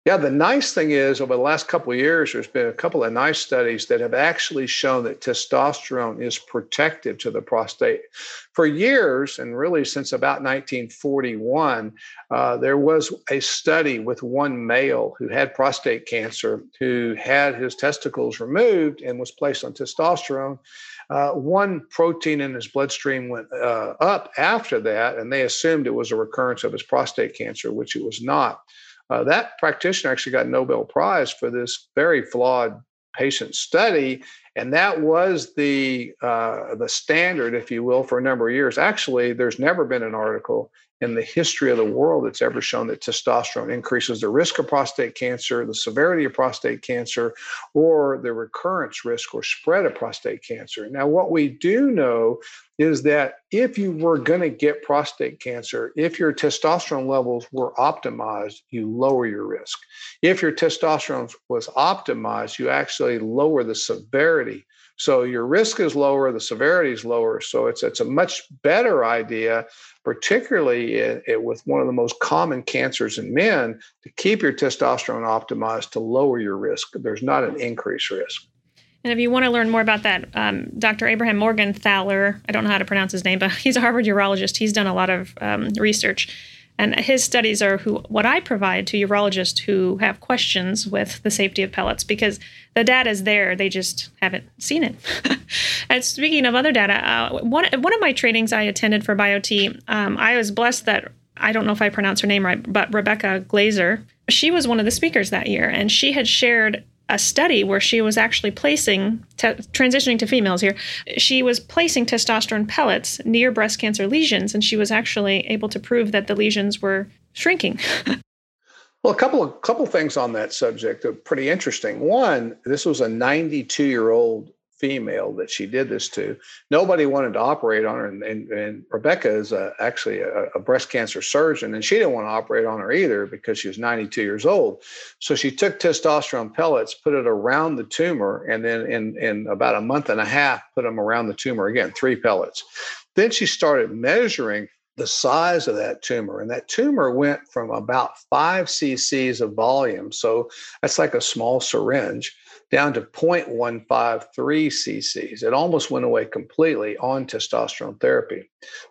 Yeah, the nice thing is over the last couple of years, there's been a couple of nice studies that have actually shown that testosterone is protective to the prostate. For years, and really since about 1941, uh, there was a study with one male who had prostate cancer who had his testicles removed and was placed on testosterone. Uh, one protein in his bloodstream went uh, up after that, and they assumed it was a recurrence of his prostate cancer, which it was not. Uh, that practitioner actually got Nobel Prize for this very flawed patient study, and that was the uh, the standard, if you will, for a number of years. Actually, there's never been an article in the history of the world that's ever shown that testosterone increases the risk of prostate cancer, the severity of prostate cancer, or the recurrence risk or spread of prostate cancer. Now, what we do know is that if you were going to get prostate cancer, if your testosterone levels were optimized, you lower your risk. If your testosterone was optimized, you actually lower the severity so your risk is lower, the severity is lower. So it's it's a much better idea, particularly it, it, with one of the most common cancers in men, to keep your testosterone optimized to lower your risk. There's not an increased risk. And if you want to learn more about that, um, Dr. Abraham Morgentaler, I don't know how to pronounce his name, but he's a Harvard urologist. He's done a lot of um, research and his studies are who what I provide to urologists who have questions with the safety of pellets because the data is there, they just haven't seen it. and speaking of other data, uh, one one of my trainings I attended for BioTE, um, I was blessed that I don't know if I pronounce her name right, but Rebecca Glaser, she was one of the speakers that year, and she had shared a study where she was actually placing, te- transitioning to females here, she was placing testosterone pellets near breast cancer lesions, and she was actually able to prove that the lesions were shrinking. well, a couple of couple things on that subject are pretty interesting. One, this was a 92 year old female that she did this to. Nobody wanted to operate on her, and, and, and Rebecca is a, actually a, a, breast cancer surgeon, and she didn't want to operate on her either because she was 92 years old. So she took testosterone pellets, put it around the tumor, and then in, in about a month and a half, put them around the tumor again, three pellets. Then she started measuring the size of that tumor. And that tumor went from about five cc's of volume. So that's like a small syringe down to 0.153 cc's. It almost went away completely on testosterone therapy.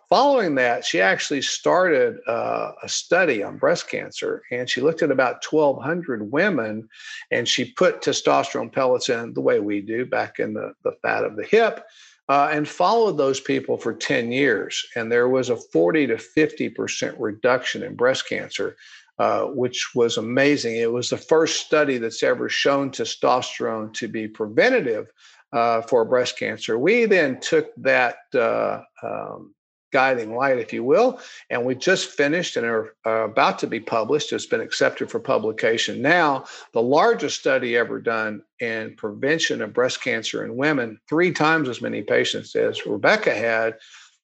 Following that, she actually started uh, a study on breast cancer and she looked at about 1,200 women and she put testosterone pellets in the way we do back in the, the fat of the hip. Uh, and followed those people for 10 years. And there was a 40 to 50% reduction in breast cancer uh, which was amazing. It was the first study that's ever shown testosterone to be preventative uh, for breast cancer. We then took that uh, um, guiding light, if you will, and we just finished and are about to be published. It's been accepted for publication now. The largest study ever done in prevention of breast cancer in women, three times as many patients as Rebecca had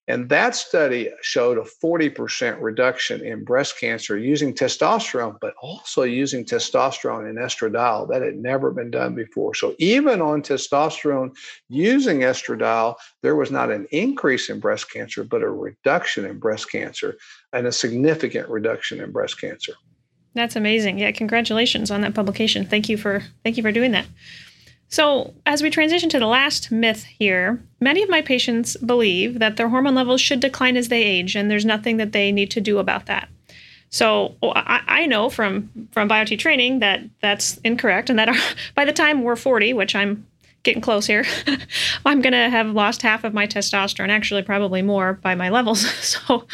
And that study showed a 40% reduction in breast cancer using testosterone, but also using testosterone and estradiol. That had never been done before. So even on testosterone using estradiol, there was not an increase in breast cancer, but a reduction in breast cancer and a significant reduction in breast cancer. That's amazing. Yeah, congratulations on that publication. Thank you for thank you for doing that. So, as we transition to the last myth here, many of my patients believe that their hormone levels should decline as they age, and there's nothing that they need to do about that. So, I, I know from from BioTE training that that's incorrect, and that our, by the time we're 40, which I'm getting close here, I'm gonna have lost half of my testosterone, actually probably more by my levels. so,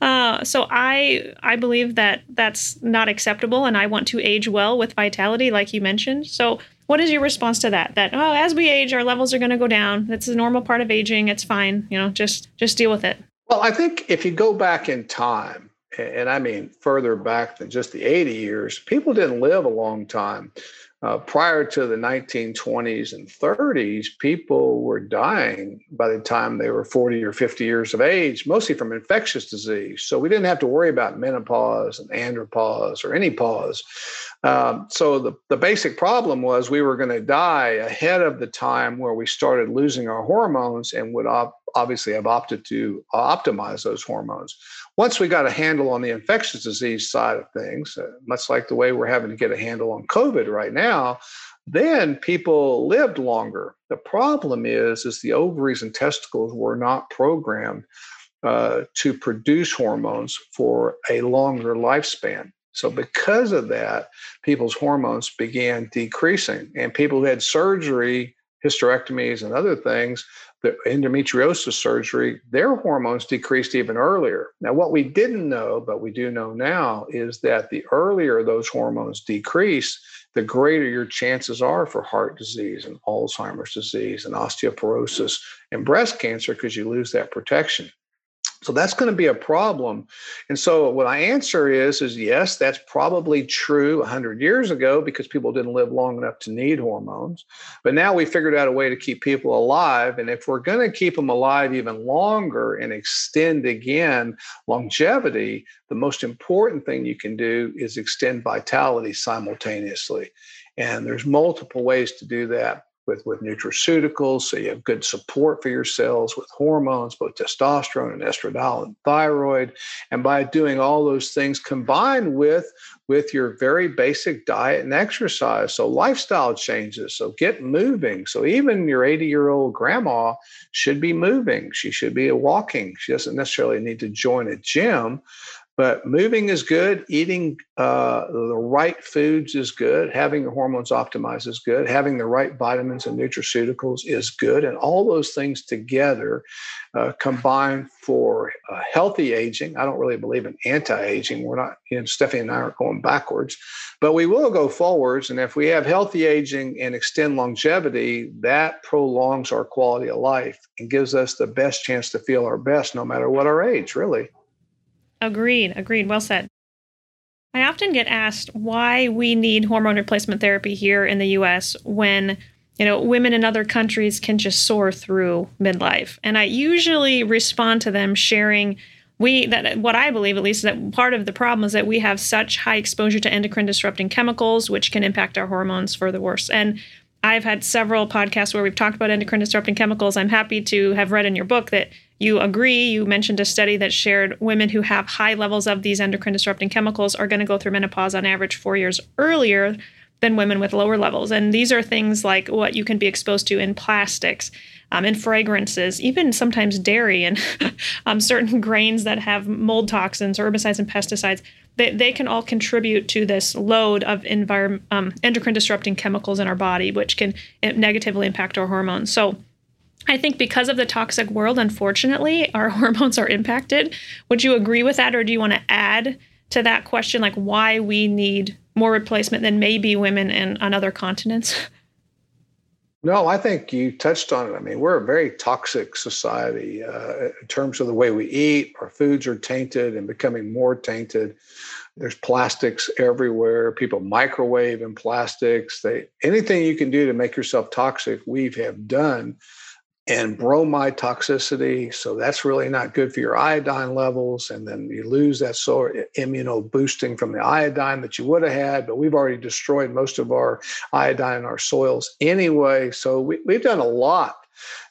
uh, so I I believe that that's not acceptable, and I want to age well with vitality, like you mentioned. So what is your response to that? That oh, as we age, our levels are going to go down. That's a normal part of aging. It's fine. You know, just just deal with it. Well, I think if you go back in time, and I mean further back than just the 80 years, people didn't live a long time. Uh, prior to the 1920s and 30s, people were dying by the time they were 40 or 50 years of age, mostly from infectious disease. So we didn't have to worry about menopause and andropause or any pause. Um, so the, the basic problem was we were going to die ahead of the time where we started losing our hormones and would op- obviously have opted to optimize those hormones. Once we got a handle on the infectious disease side of things, uh, much like the way we're having to get a handle on COVID right now, then people lived longer. The problem is, is the ovaries and testicles were not programmed uh, to produce hormones for a longer lifespan. So, because of that, people's hormones began decreasing, and people who had surgery, hysterectomies, and other things the endometriosis surgery, their hormones decreased even earlier. Now, what we didn't know, but we do know now, is that the earlier those hormones decrease, the greater your chances are for heart disease and Alzheimer's disease and osteoporosis and breast cancer because you lose that protection. So that's going to be a problem. And so what I answer is is yes, that's probably true 100 years ago because people didn't live long enough to need hormones. But now we figured out a way to keep people alive and if we're going to keep them alive even longer and extend again longevity, the most important thing you can do is extend vitality simultaneously. And there's multiple ways to do that with, with nutraceuticals. So you have good support for your cells with hormones, both testosterone and estradiol and thyroid. And by doing all those things combined with, with your very basic diet and exercise. So lifestyle changes. So get moving. So even your 80 year old grandma should be moving. She should be walking. She doesn't necessarily need to join a gym, but moving is good. Eating uh, the right foods is good. Having the hormones optimized is good. Having the right vitamins and nutraceuticals is good. And all those things together uh, combine for uh, healthy aging. I don't really believe in anti aging. We're not, you know, Stephanie and I aren't going backwards, but we will go forwards. And if we have healthy aging and extend longevity, that prolongs our quality of life and gives us the best chance to feel our best no matter what our age, really. Agreed. Agreed. Well said. I often get asked why we need hormone replacement therapy here in the US when you know women in other countries can just soar through midlife. And I usually respond to them sharing we that what I believe at least that part of the problem is that we have such high exposure to endocrine disrupting chemicals which can impact our hormones for the worse. And I've had several podcasts where we've talked about endocrine disrupting chemicals. I'm happy to have read in your book that you agree. You mentioned a study that shared women who have high levels of these endocrine disrupting chemicals are going to go through menopause on average four years earlier than women with lower levels. And these are things like what you can be exposed to in plastics, um, in fragrances, even sometimes dairy and um, certain grains that have mold toxins, herbicides, and pesticides. They, they can all contribute to this load of um, endocrine disrupting chemicals in our body, which can negatively impact our hormones. So, I think because of the toxic world, unfortunately, our hormones are impacted. Would you agree with that, or do you want to add to that question, like why we need more replacement than maybe women in, on other continents? No, I think you touched on it. I mean, we're a very toxic society uh, in terms of the way we eat. Our foods are tainted and becoming more tainted. There's plastics everywhere. People microwave in plastics. They anything you can do to make yourself toxic, we have done and bromide toxicity. So that's really not good for your iodine levels. And then you lose that of immuno boosting from the iodine that you would have had. But we've already destroyed most of our iodine in our soils anyway. So we, we've done a lot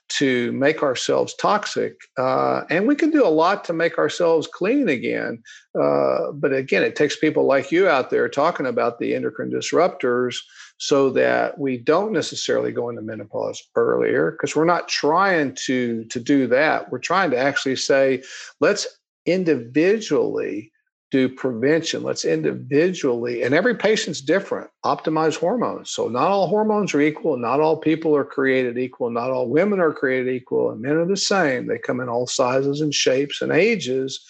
to make ourselves toxic. Uh, and we can do a lot to make ourselves clean again. Uh, but again, it takes people like you out there talking about the endocrine disruptors so that we don't necessarily go into menopause earlier because we're not trying to to do that. We're trying to actually say let's individually do prevention. Let's individually and every patient's different. Optimize hormones. So not all hormones are equal. Not all people are created equal. Not all women are created equal. And men are the same. They come in all sizes and shapes and ages.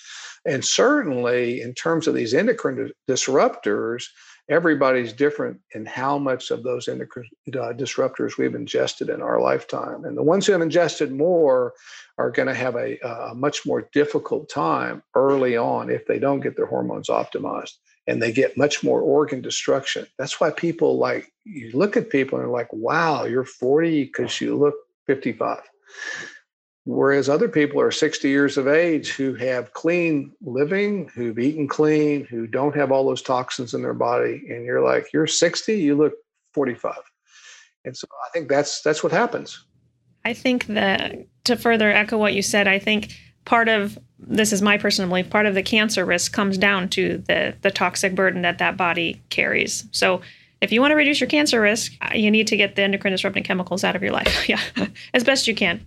And certainly in terms of these endocrine disruptors everybody's different in how much of those endocrine uh, disruptors we've ingested in our lifetime. And the ones who have ingested more are going to have a, a, much more difficult time early on if they don't get their hormones optimized and they get much more organ destruction. That's why people like, you look at people and they're like, wow, you're 40 because you look 55 Whereas other people are 60 years of age who have clean living, who've eaten clean, who don't have all those toxins in their body. And you're like, you're 60, you look 45. And so I think that's that's what happens. I think that to further echo what you said, I think part of this is my personal belief, part of the cancer risk comes down to the the toxic burden that that body carries. So if you want to reduce your cancer risk, you need to get the endocrine disrupting chemicals out of your life. yeah, as best you can.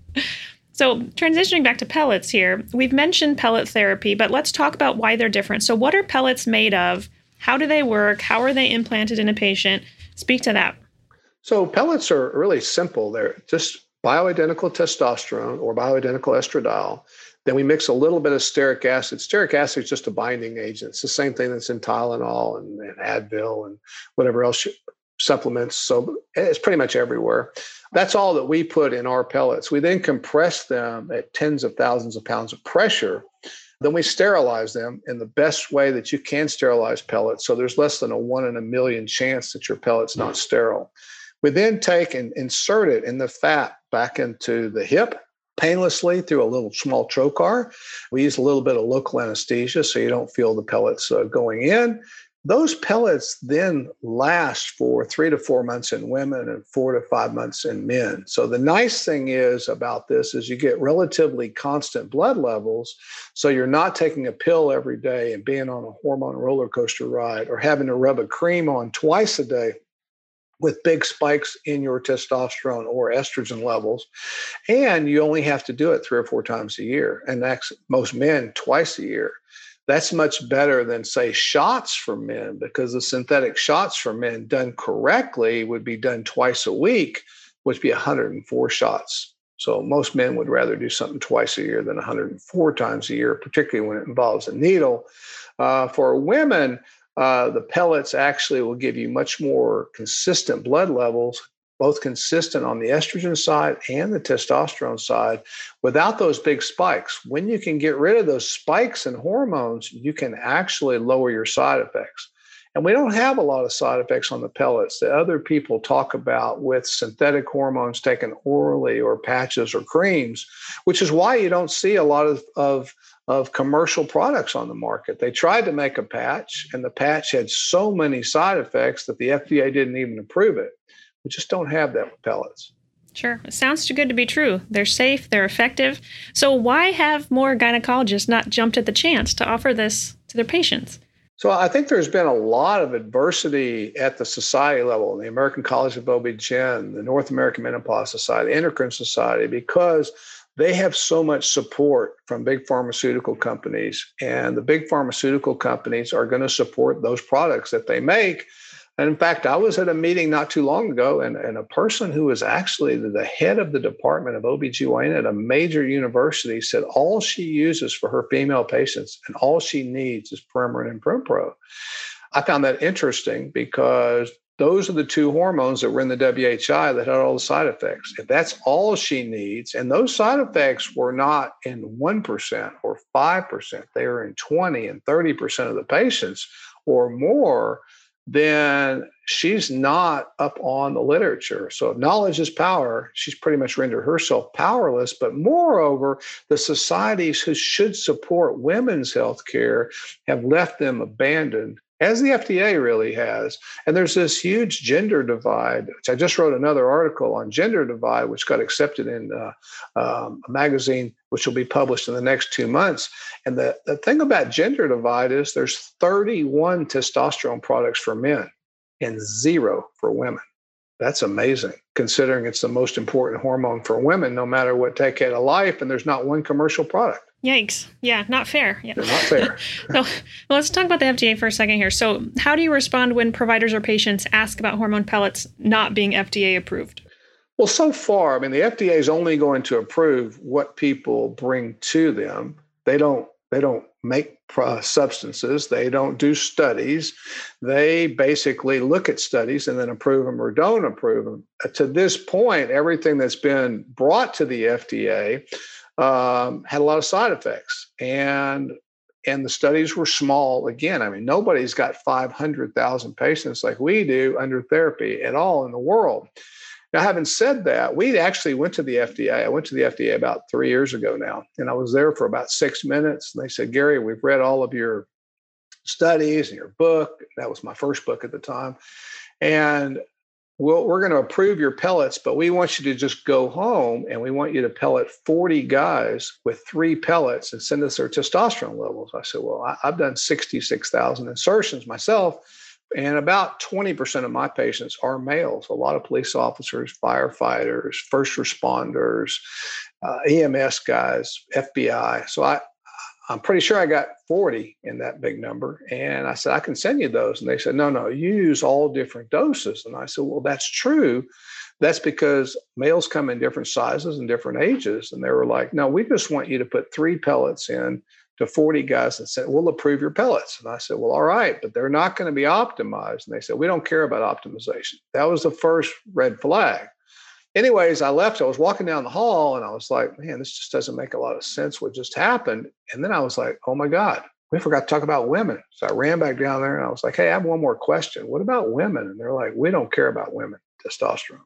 So, transitioning back to pellets here, we've mentioned pellet therapy, but let's talk about why they're different. So, what are pellets made of? How do they work? How are they implanted in a patient? Speak to that. So, pellets are really simple. They're just bioidentical testosterone or bioidentical estradiol. Then we mix a little bit of stearic acid. Stearic acid is just a binding agent. It's the same thing that's in Tylenol and, and Advil and whatever else supplements. So it's pretty much everywhere. That's all that we put in our pellets. We then compress them at tens of thousands of pounds of pressure. Then we sterilize them in the best way that you can sterilize pellets. So there's less than a one in a million chance that your pellet's not sterile. We then take and insert it in the fat back into the hip painlessly through a little small trocar. We use a little bit of local anesthesia so you don't feel the pellets uh, going in. Those pellets then last for three to four months in women and four to five months in men. So the nice thing is about this is you get relatively constant blood levels. So you're not taking a pill every day and being on a hormone roller coaster ride or having to rub a cream on twice a day with big spikes in your testosterone or estrogen levels. And you only have to do it three or four times a year. And that's most men twice a year that's much better than say shots for men because the synthetic shots for men done correctly would be done twice a week which would be 104 shots. So most men would rather do something twice a year than 104 times a year particularly when it involves a needle. Uh, for women uh, the pellets actually will give you much more consistent blood levels both consistent on the estrogen side and the testosterone side without those big spikes. When you can get rid of those spikes in hormones, you can actually lower your side effects. And we don't have a lot of side effects on the pellets that other people talk about with synthetic hormones taken orally or patches or creams, which is why you don't see a lot of, of, of commercial products on the market. They tried to make a patch, and the patch had so many side effects that the FDA didn't even approve it. We just don't have that with pellets. Sure. It sounds too good to be true. They're safe, they're effective. So, why have more gynecologists not jumped at the chance to offer this to their patients? So, I think there's been a lot of adversity at the society level, the American College of OB-GYN, the North American Menopause Society, Endocrine Society, because they have so much support from big pharmaceutical companies. And the big pharmaceutical companies are going to support those products that they make and in fact, I was at a meeting not too long ago, and, and a person who was actually the head of the department of OBGYN at a major university said all she uses for her female patients and all she needs is Premarin and Prempro. I found that interesting because those are the two hormones that were in the WHI that had all the side effects. If that's all she needs, and those side effects were not in 1% or 5%, they were in 20 and 30% of the patients or more then she's not up on the literature. So knowledge is power, she's pretty much rendered herself powerless. But moreover, the societies who should support women's health care have left them abandoned as the FDA really has. And there's this huge gender divide, which I just wrote another article on gender divide, which got accepted in uh, um, a magazine, which will be published in the next two months. And the, the thing about gender divide is there's 31 testosterone products for men and zero for women. That's amazing, considering it's the most important hormone for women, no matter what decade of life, and there's not one commercial product. Yikes. Yeah, not fair. Yeah. They're not fair. so let's talk about the FDA for a second here. So, how do you respond when providers or patients ask about hormone pellets not being FDA approved? Well, so far, I mean, the FDA is only going to approve what people bring to them. They don't. They don't make uh, substances. They don't do studies. They basically look at studies and then approve them or don't approve them. Uh, to this point, everything that's been brought to the FDA um, had a lot of side effects. And and the studies were small. Again i mean nobody's got 500000 patients like we do under therapy at all in the world. Now having said that we actually went to the fda i went to the fda about three years ago now and i was there for about six minutes. And they said gary we've read all of your studies and your book. That was my first book at the time. And well, we're going to approve your pellets, but we want you to just go home and we want you to pellet 40 guys with three pellets and send us their testosterone levels. I said, Well, I, have done 66,000 insertions myself, and about 20% of my patients are males. A lot of police officers, firefighters, first responders, uh, EMS guys, FBI. So I, I'm pretty sure I got 40 in that big number. And I said, I can send you those. And they said, no, no, use all different doses. And I said, well, that's true. That's because males come in different sizes and different ages. And they were like, no, we just want you to put three pellets in to 40 guys and said, we'll approve your pellets. And I said, well, all right, but they're not going to be optimized. And they said, we don't care about optimization. That was the first red flag anyways, I left. I was walking down the hall and I was like, man, this just doesn't make a lot of sense what just happened. And then I was like, oh my God, we forgot to talk about women. So I ran back down there and I was like, hey, I have one more question. What about women? And they're like, we don't care about women, testosterone.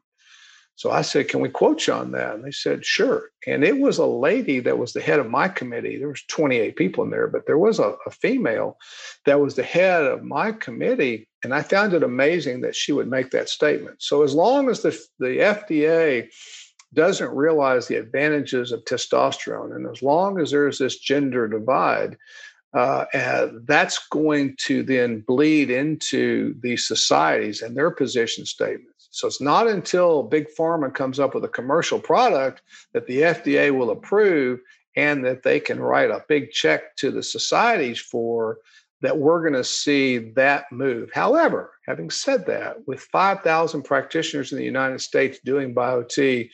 So I said, "Can we quote you on that?" And they said, "Sure." And it was a lady that was the head of my committee. There was 28 people in there, but there was a, a female that was the head of my committee, and I found it amazing that she would make that statement. So as long as the the FDA doesn't realize the advantages of testosterone, and as long as there's this gender divide, uh, and that's going to then bleed into these societies and their position statements. So it's not until Big Pharma comes up with a commercial product that the FDA will approve and that they can write a big check to the societies for that we're going to see that move. However, having said that, with 5,000 practitioners in the United States doing BioTE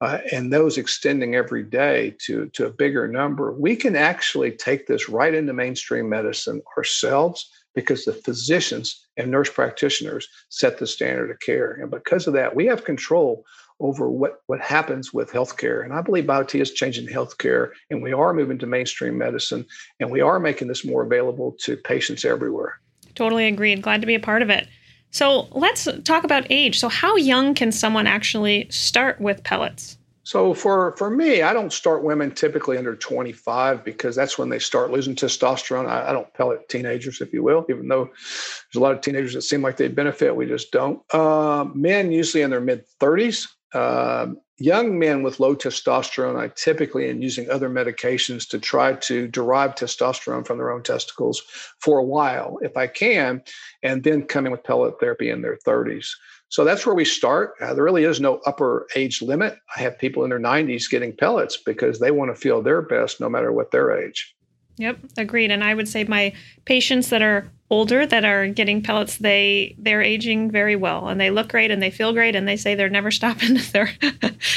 uh, and those extending every day to, to a bigger number, we can actually take this right into mainstream medicine ourselves because the physicians and nurse practitioners set the standard of care. And because of that, we have control over what, what happens with healthcare. And I believe BioTE is changing healthcare, and we are moving to mainstream medicine, and we are making this more available to patients everywhere. Totally agreed. Glad to be a part of it. So let's talk about age. So, how young can someone actually start with pellets? So for for me, I don't start women typically under 25 because that's when they start losing testosterone. I, I, don't pellet teenagers, if you will, even though there's a lot of teenagers that seem like they benefit. We just don't. Uh, men usually in their mid 30s. Uh, um, young men with low testosterone, I typically am using other medications to try to derive testosterone from their own testicles for a while, if I can, and then come in with pellet therapy in their 30s. So that's where we start. Uh, there really is no upper age limit. I have people in their 90s getting pellets because they want to feel their best no matter what their age. Yep, agreed. And I would say my patients that are older that are getting pellets, they they're aging very well and they look great and they feel great and they say they're never stopping their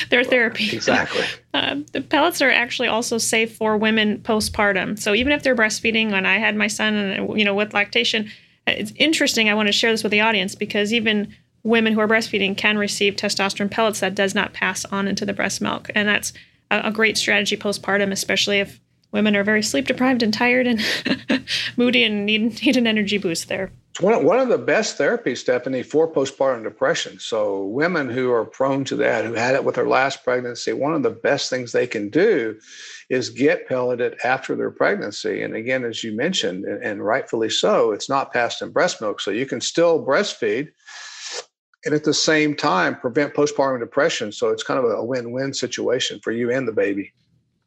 their therapy. Exactly. Uh, the pellets are actually also safe for women postpartum. So even if they're breastfeeding, when I had my son, and you know, with lactation, it's interesting. I want to share this with the audience because even women who are breastfeeding can receive testosterone pellets that does not pass on into the breast milk. And that's a, a great strategy postpartum, especially if women are very sleep deprived and tired and moody and need, need an energy boost there. one, one of the best therapies, Stephanie, for postpartum depression. So, women who are prone to that, who had it with their last pregnancy, one of the best things they can do is get pelleted after their pregnancy. And again, as you mentioned, and, and rightfully so, it's not passed in breast milk. So, you can still breastfeed and at the same time prevent postpartum depression. So, it's kind of a win win situation for you and the baby.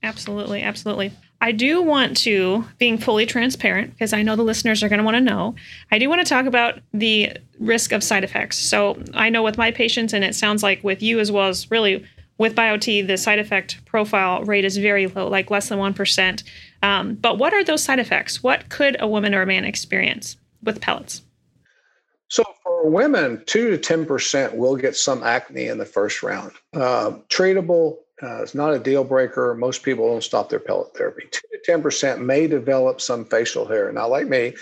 Absolutely. Absolutely. I do want to, being fully transparent, because I know the listeners are going to want to know, I do want to talk about the risk of side effects. So I know with my patients, and it sounds like with you as well as really with BioTE, the side effect profile rate is very low, like less than 1%. Um, but what are those side effects? What could a woman or a man experience with pellets? So for women, two to ten percent will get some acne in the first round. Uh, treatable, uh, it's not a deal breaker. Most people don't stop their pellet therapy. Two to ten percent may develop some facial hair, not like me,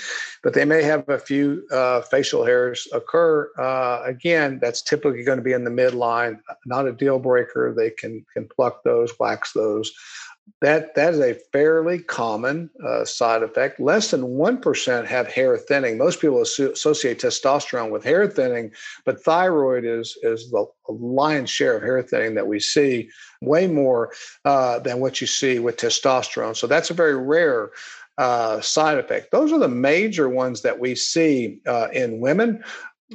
but they may have a few uh, facial hairs occur. Uh, again, that's typically going to be in the midline. Not a deal breaker. They can can pluck those, wax those that that is a fairly common uh, side effect. Less than one percent have hair thinning. Most people associate testosterone with hair thinning, but thyroid is is the lion's share of hair thinning that we see, way more uh, than what you see with testosterone. So that's a very rare uh, side effect. Those are the major ones that we see uh, in women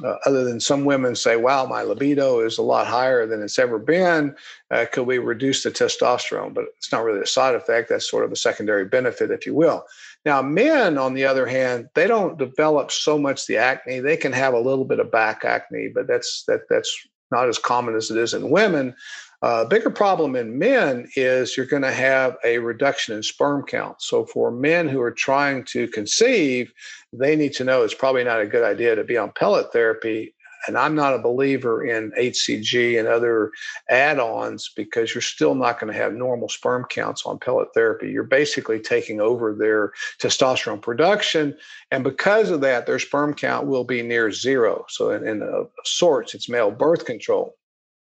uh, other than some women say, wow, my libido is a lot higher than it's ever been. Uh, could we reduce the testosterone? But it's not really a side effect. That's sort of a secondary benefit, if you will. Now, men, on the other hand, they don't develop so much the acne. They can have a little bit of back acne, but that's that that's not as common as it is in women. A uh, bigger problem in men is you're going to have a reduction in sperm count. So, for men who are trying to conceive, they need to know it's probably not a good idea to be on pellet therapy. And I'm not a believer in HCG and other add ons because you're still not going to have normal sperm counts on pellet therapy. You're basically taking over their testosterone production. And because of that, their sperm count will be near zero. So, in, in a, sorts, it's male birth control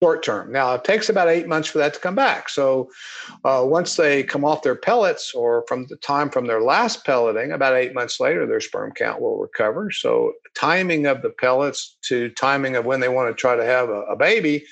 short term. Now, it takes about eight months for that to come back. So, uh, once they come off their pellets or from the time from their last pelleting, about eight months later, their sperm count will recover. So, timing of the pellets to timing of when they want to try to have a, a baby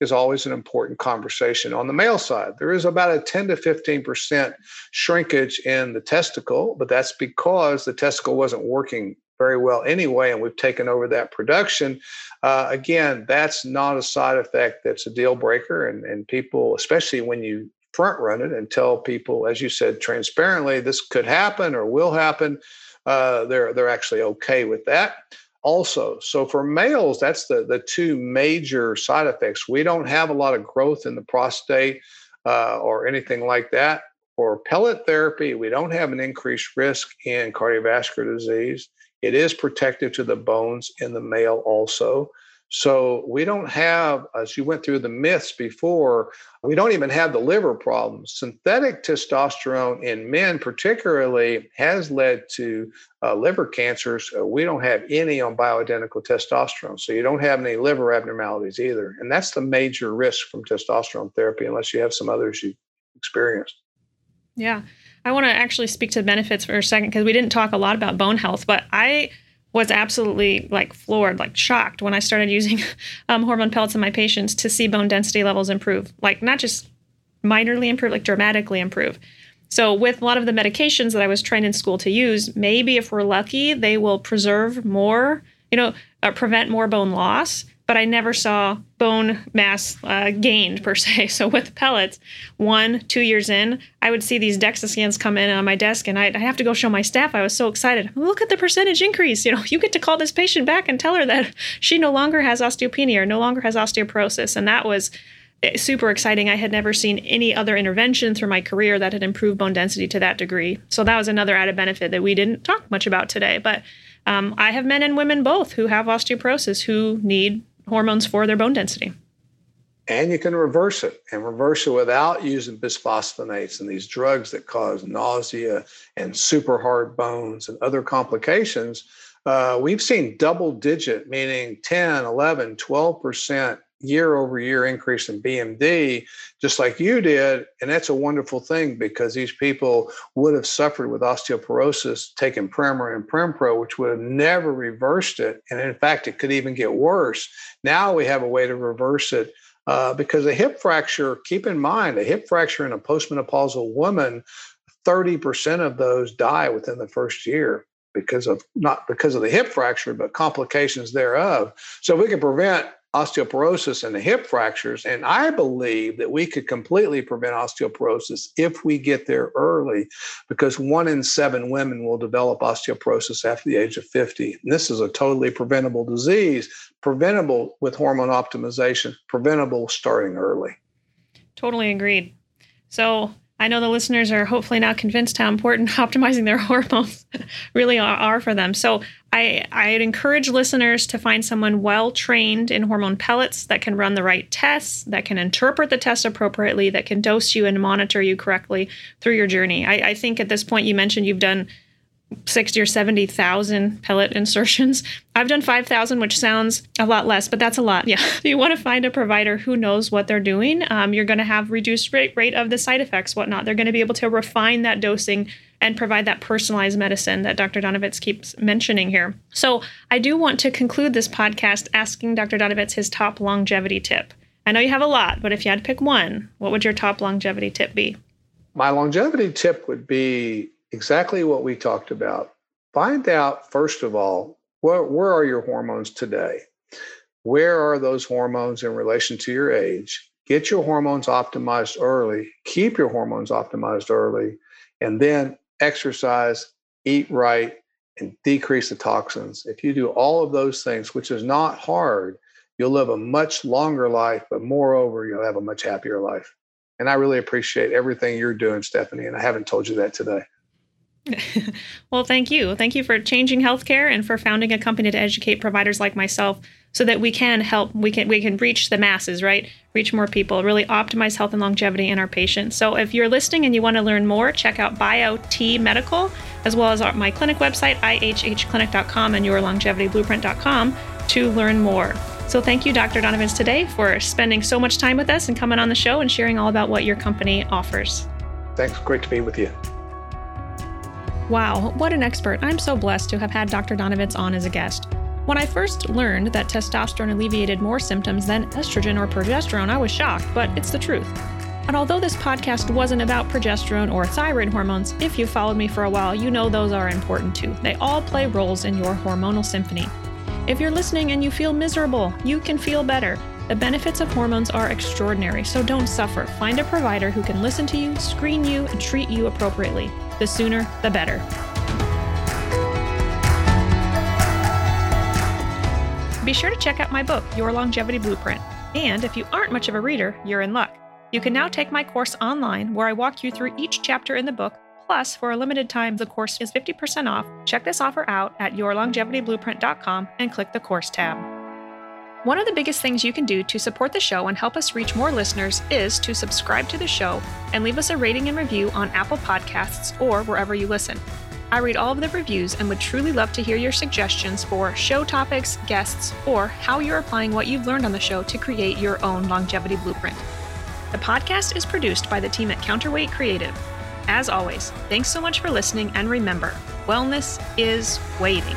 is always an important conversation. On the male side, there is about a 10 to 15% shrinkage in the testicle, but that's because the testicle wasn't working very well anyway, and we've taken over that production. Uh, again, that's not a side effect that's a deal breaker. And, and people, especially when you front run it and tell people, as you said, transparently, this could happen or will happen, uh, they're, they're actually okay with that. Also, so for males, that's the, the two major side effects. We don't have a lot of growth in the prostate uh, or anything like that. For pellet therapy, we don't have an increased risk in cardiovascular disease. It is protective to the bones in the male also. So we don't have, as you went through the myths before, we don't even have the liver problems. Synthetic testosterone in men, particularly, has led to uh, liver cancers. Uh, we don't have any on bioidentical testosterone. So you don't have any liver abnormalities either. And that's the major risk from testosterone therapy, unless you have some others you've experienced. Yeah. I want to actually speak to the benefits for a second because we didn't talk a lot about bone health, but I was absolutely like floored, like shocked when I started using um, hormone pellets in my patients to see bone density levels improve, like not just minorly improve, like dramatically improve. So, with a lot of the medications that I was trained in school to use, maybe if we're lucky, they will preserve more, you know, uh, prevent more bone loss but I never saw bone mass uh, gained per se. So with pellets, one, two years in, I would see these DEXA scans come in on my desk, and I'd, have to go show my staff. I was so excited. Look at the percentage increase. You know, you get to call this patient back and tell her that she no longer has osteopenia or no longer has osteoporosis, and that was eh, super exciting. I had never seen any other intervention through my career that had improved bone density to that degree. So that was another added benefit that we didn't talk much about today, but. Um, I have men and women both who have osteoporosis who need hormones for their bone density. And you can reverse it and reverse it without using bisphosphonates and these drugs that cause nausea and super hard bones and other complications. Uh, we've seen double digit, meaning 10, 11, 12% year over year increase in BMD, just like you did. And that's a wonderful thing because these people would have suffered with osteoporosis taking Premarin and Prempro, which would have never reversed it. And in fact, it could even get worse. Now we have a way to reverse it. Uh, because a hip fracture, keep in mind, a hip fracture in a postmenopausal woman, 30% of those die within the first year because of not because of the hip fracture, but complications thereof. So we can prevent osteoporosis and the hip fractures. And I believe that we could completely prevent osteoporosis if we get there early, because one in seven women will develop osteoporosis after the age of 50. And this is a totally preventable disease, preventable with hormone optimization, preventable starting early. Totally agreed. So I know the listeners are hopefully now convinced how important optimizing their hormones really are, are, for them. So I, I'd encourage listeners to find someone well trained in hormone pellets that can run the right tests, that can interpret the test appropriately, that can dose you and monitor you correctly through your journey. I, I think at this point you mentioned you've done 60 or 70,000 pellet insertions. I've done 5,000, which sounds a lot less, but that's a lot. Yeah. you want to find a provider who knows what they're doing. Um, you're going to have reduced rate, rate of the side effects, whatnot. They're going to be able to refine that dosing and provide that personalized medicine that Dr. Donovitz keeps mentioning here. So I do want to conclude this podcast asking Dr. Donovitz his top longevity tip. I know you have a lot, but if you had to pick one, what would your top longevity tip be? My longevity tip would be exactly what we talked about. Find out, first of all, where, where are your hormones today? Where are those hormones in relation to your age? Get your hormones optimized early, keep your hormones optimized early, and then exercise, eat right, and decrease the toxins. If you do all of those things, which is not hard, you'll live a much longer life, but moreover, you'll have a much happier life. And I really appreciate everything you're doing, Stephanie. And I haven't told you that today. well, thank you. Thank you for changing healthcare and for founding a company to educate providers like myself so that we can help we can we can reach the masses, right? Reach more people, really optimize health and longevity in our patients. So if you're listening and you want to learn more, check out BioTE Medical as well as our, my clinic website ihhclinic.com and yourlongevityblueprint.com to learn more. So thank you Dr. Donovitz today for spending so much time with us and coming on the show and sharing all about what your company offers. Thanks, great to be with you. Wow, what an expert. I'm so blessed to have had Dr. Donovitz on as a guest. When I first learned that testosterone alleviated more symptoms than estrogen or progesterone, I was shocked, but it's the truth. And although this podcast wasn't about progesterone or thyroid hormones, if you've followed me for a while, you know those are important too. They all play roles in your hormonal symphony. If you're listening and you feel miserable, you can feel better. The benefits of hormones are extraordinary, so don't suffer. Find a provider who can listen to you, screen you, and treat you appropriately. The sooner, the better. Be sure to check out my book, Your Longevity Blueprint. And if you aren't much of a reader, you're in luck. You can now take my course online where I walk you through each chapter in the book. Plus, for a limited time, the course is 50% off. Check this offer out at yourlongevityblueprint.com and click the course tab. One of the biggest things you can do to support the show and help us reach more listeners is to subscribe to the show and leave us a rating and review on Apple Podcasts or wherever you listen. I read all of the reviews and would truly love to hear your suggestions for show topics, guests, or how you're applying what you've learned on the show to create your own longevity blueprint. The podcast is produced by the team at Counterweight Creative. As always, thanks so much for listening, and remember, wellness is waiting.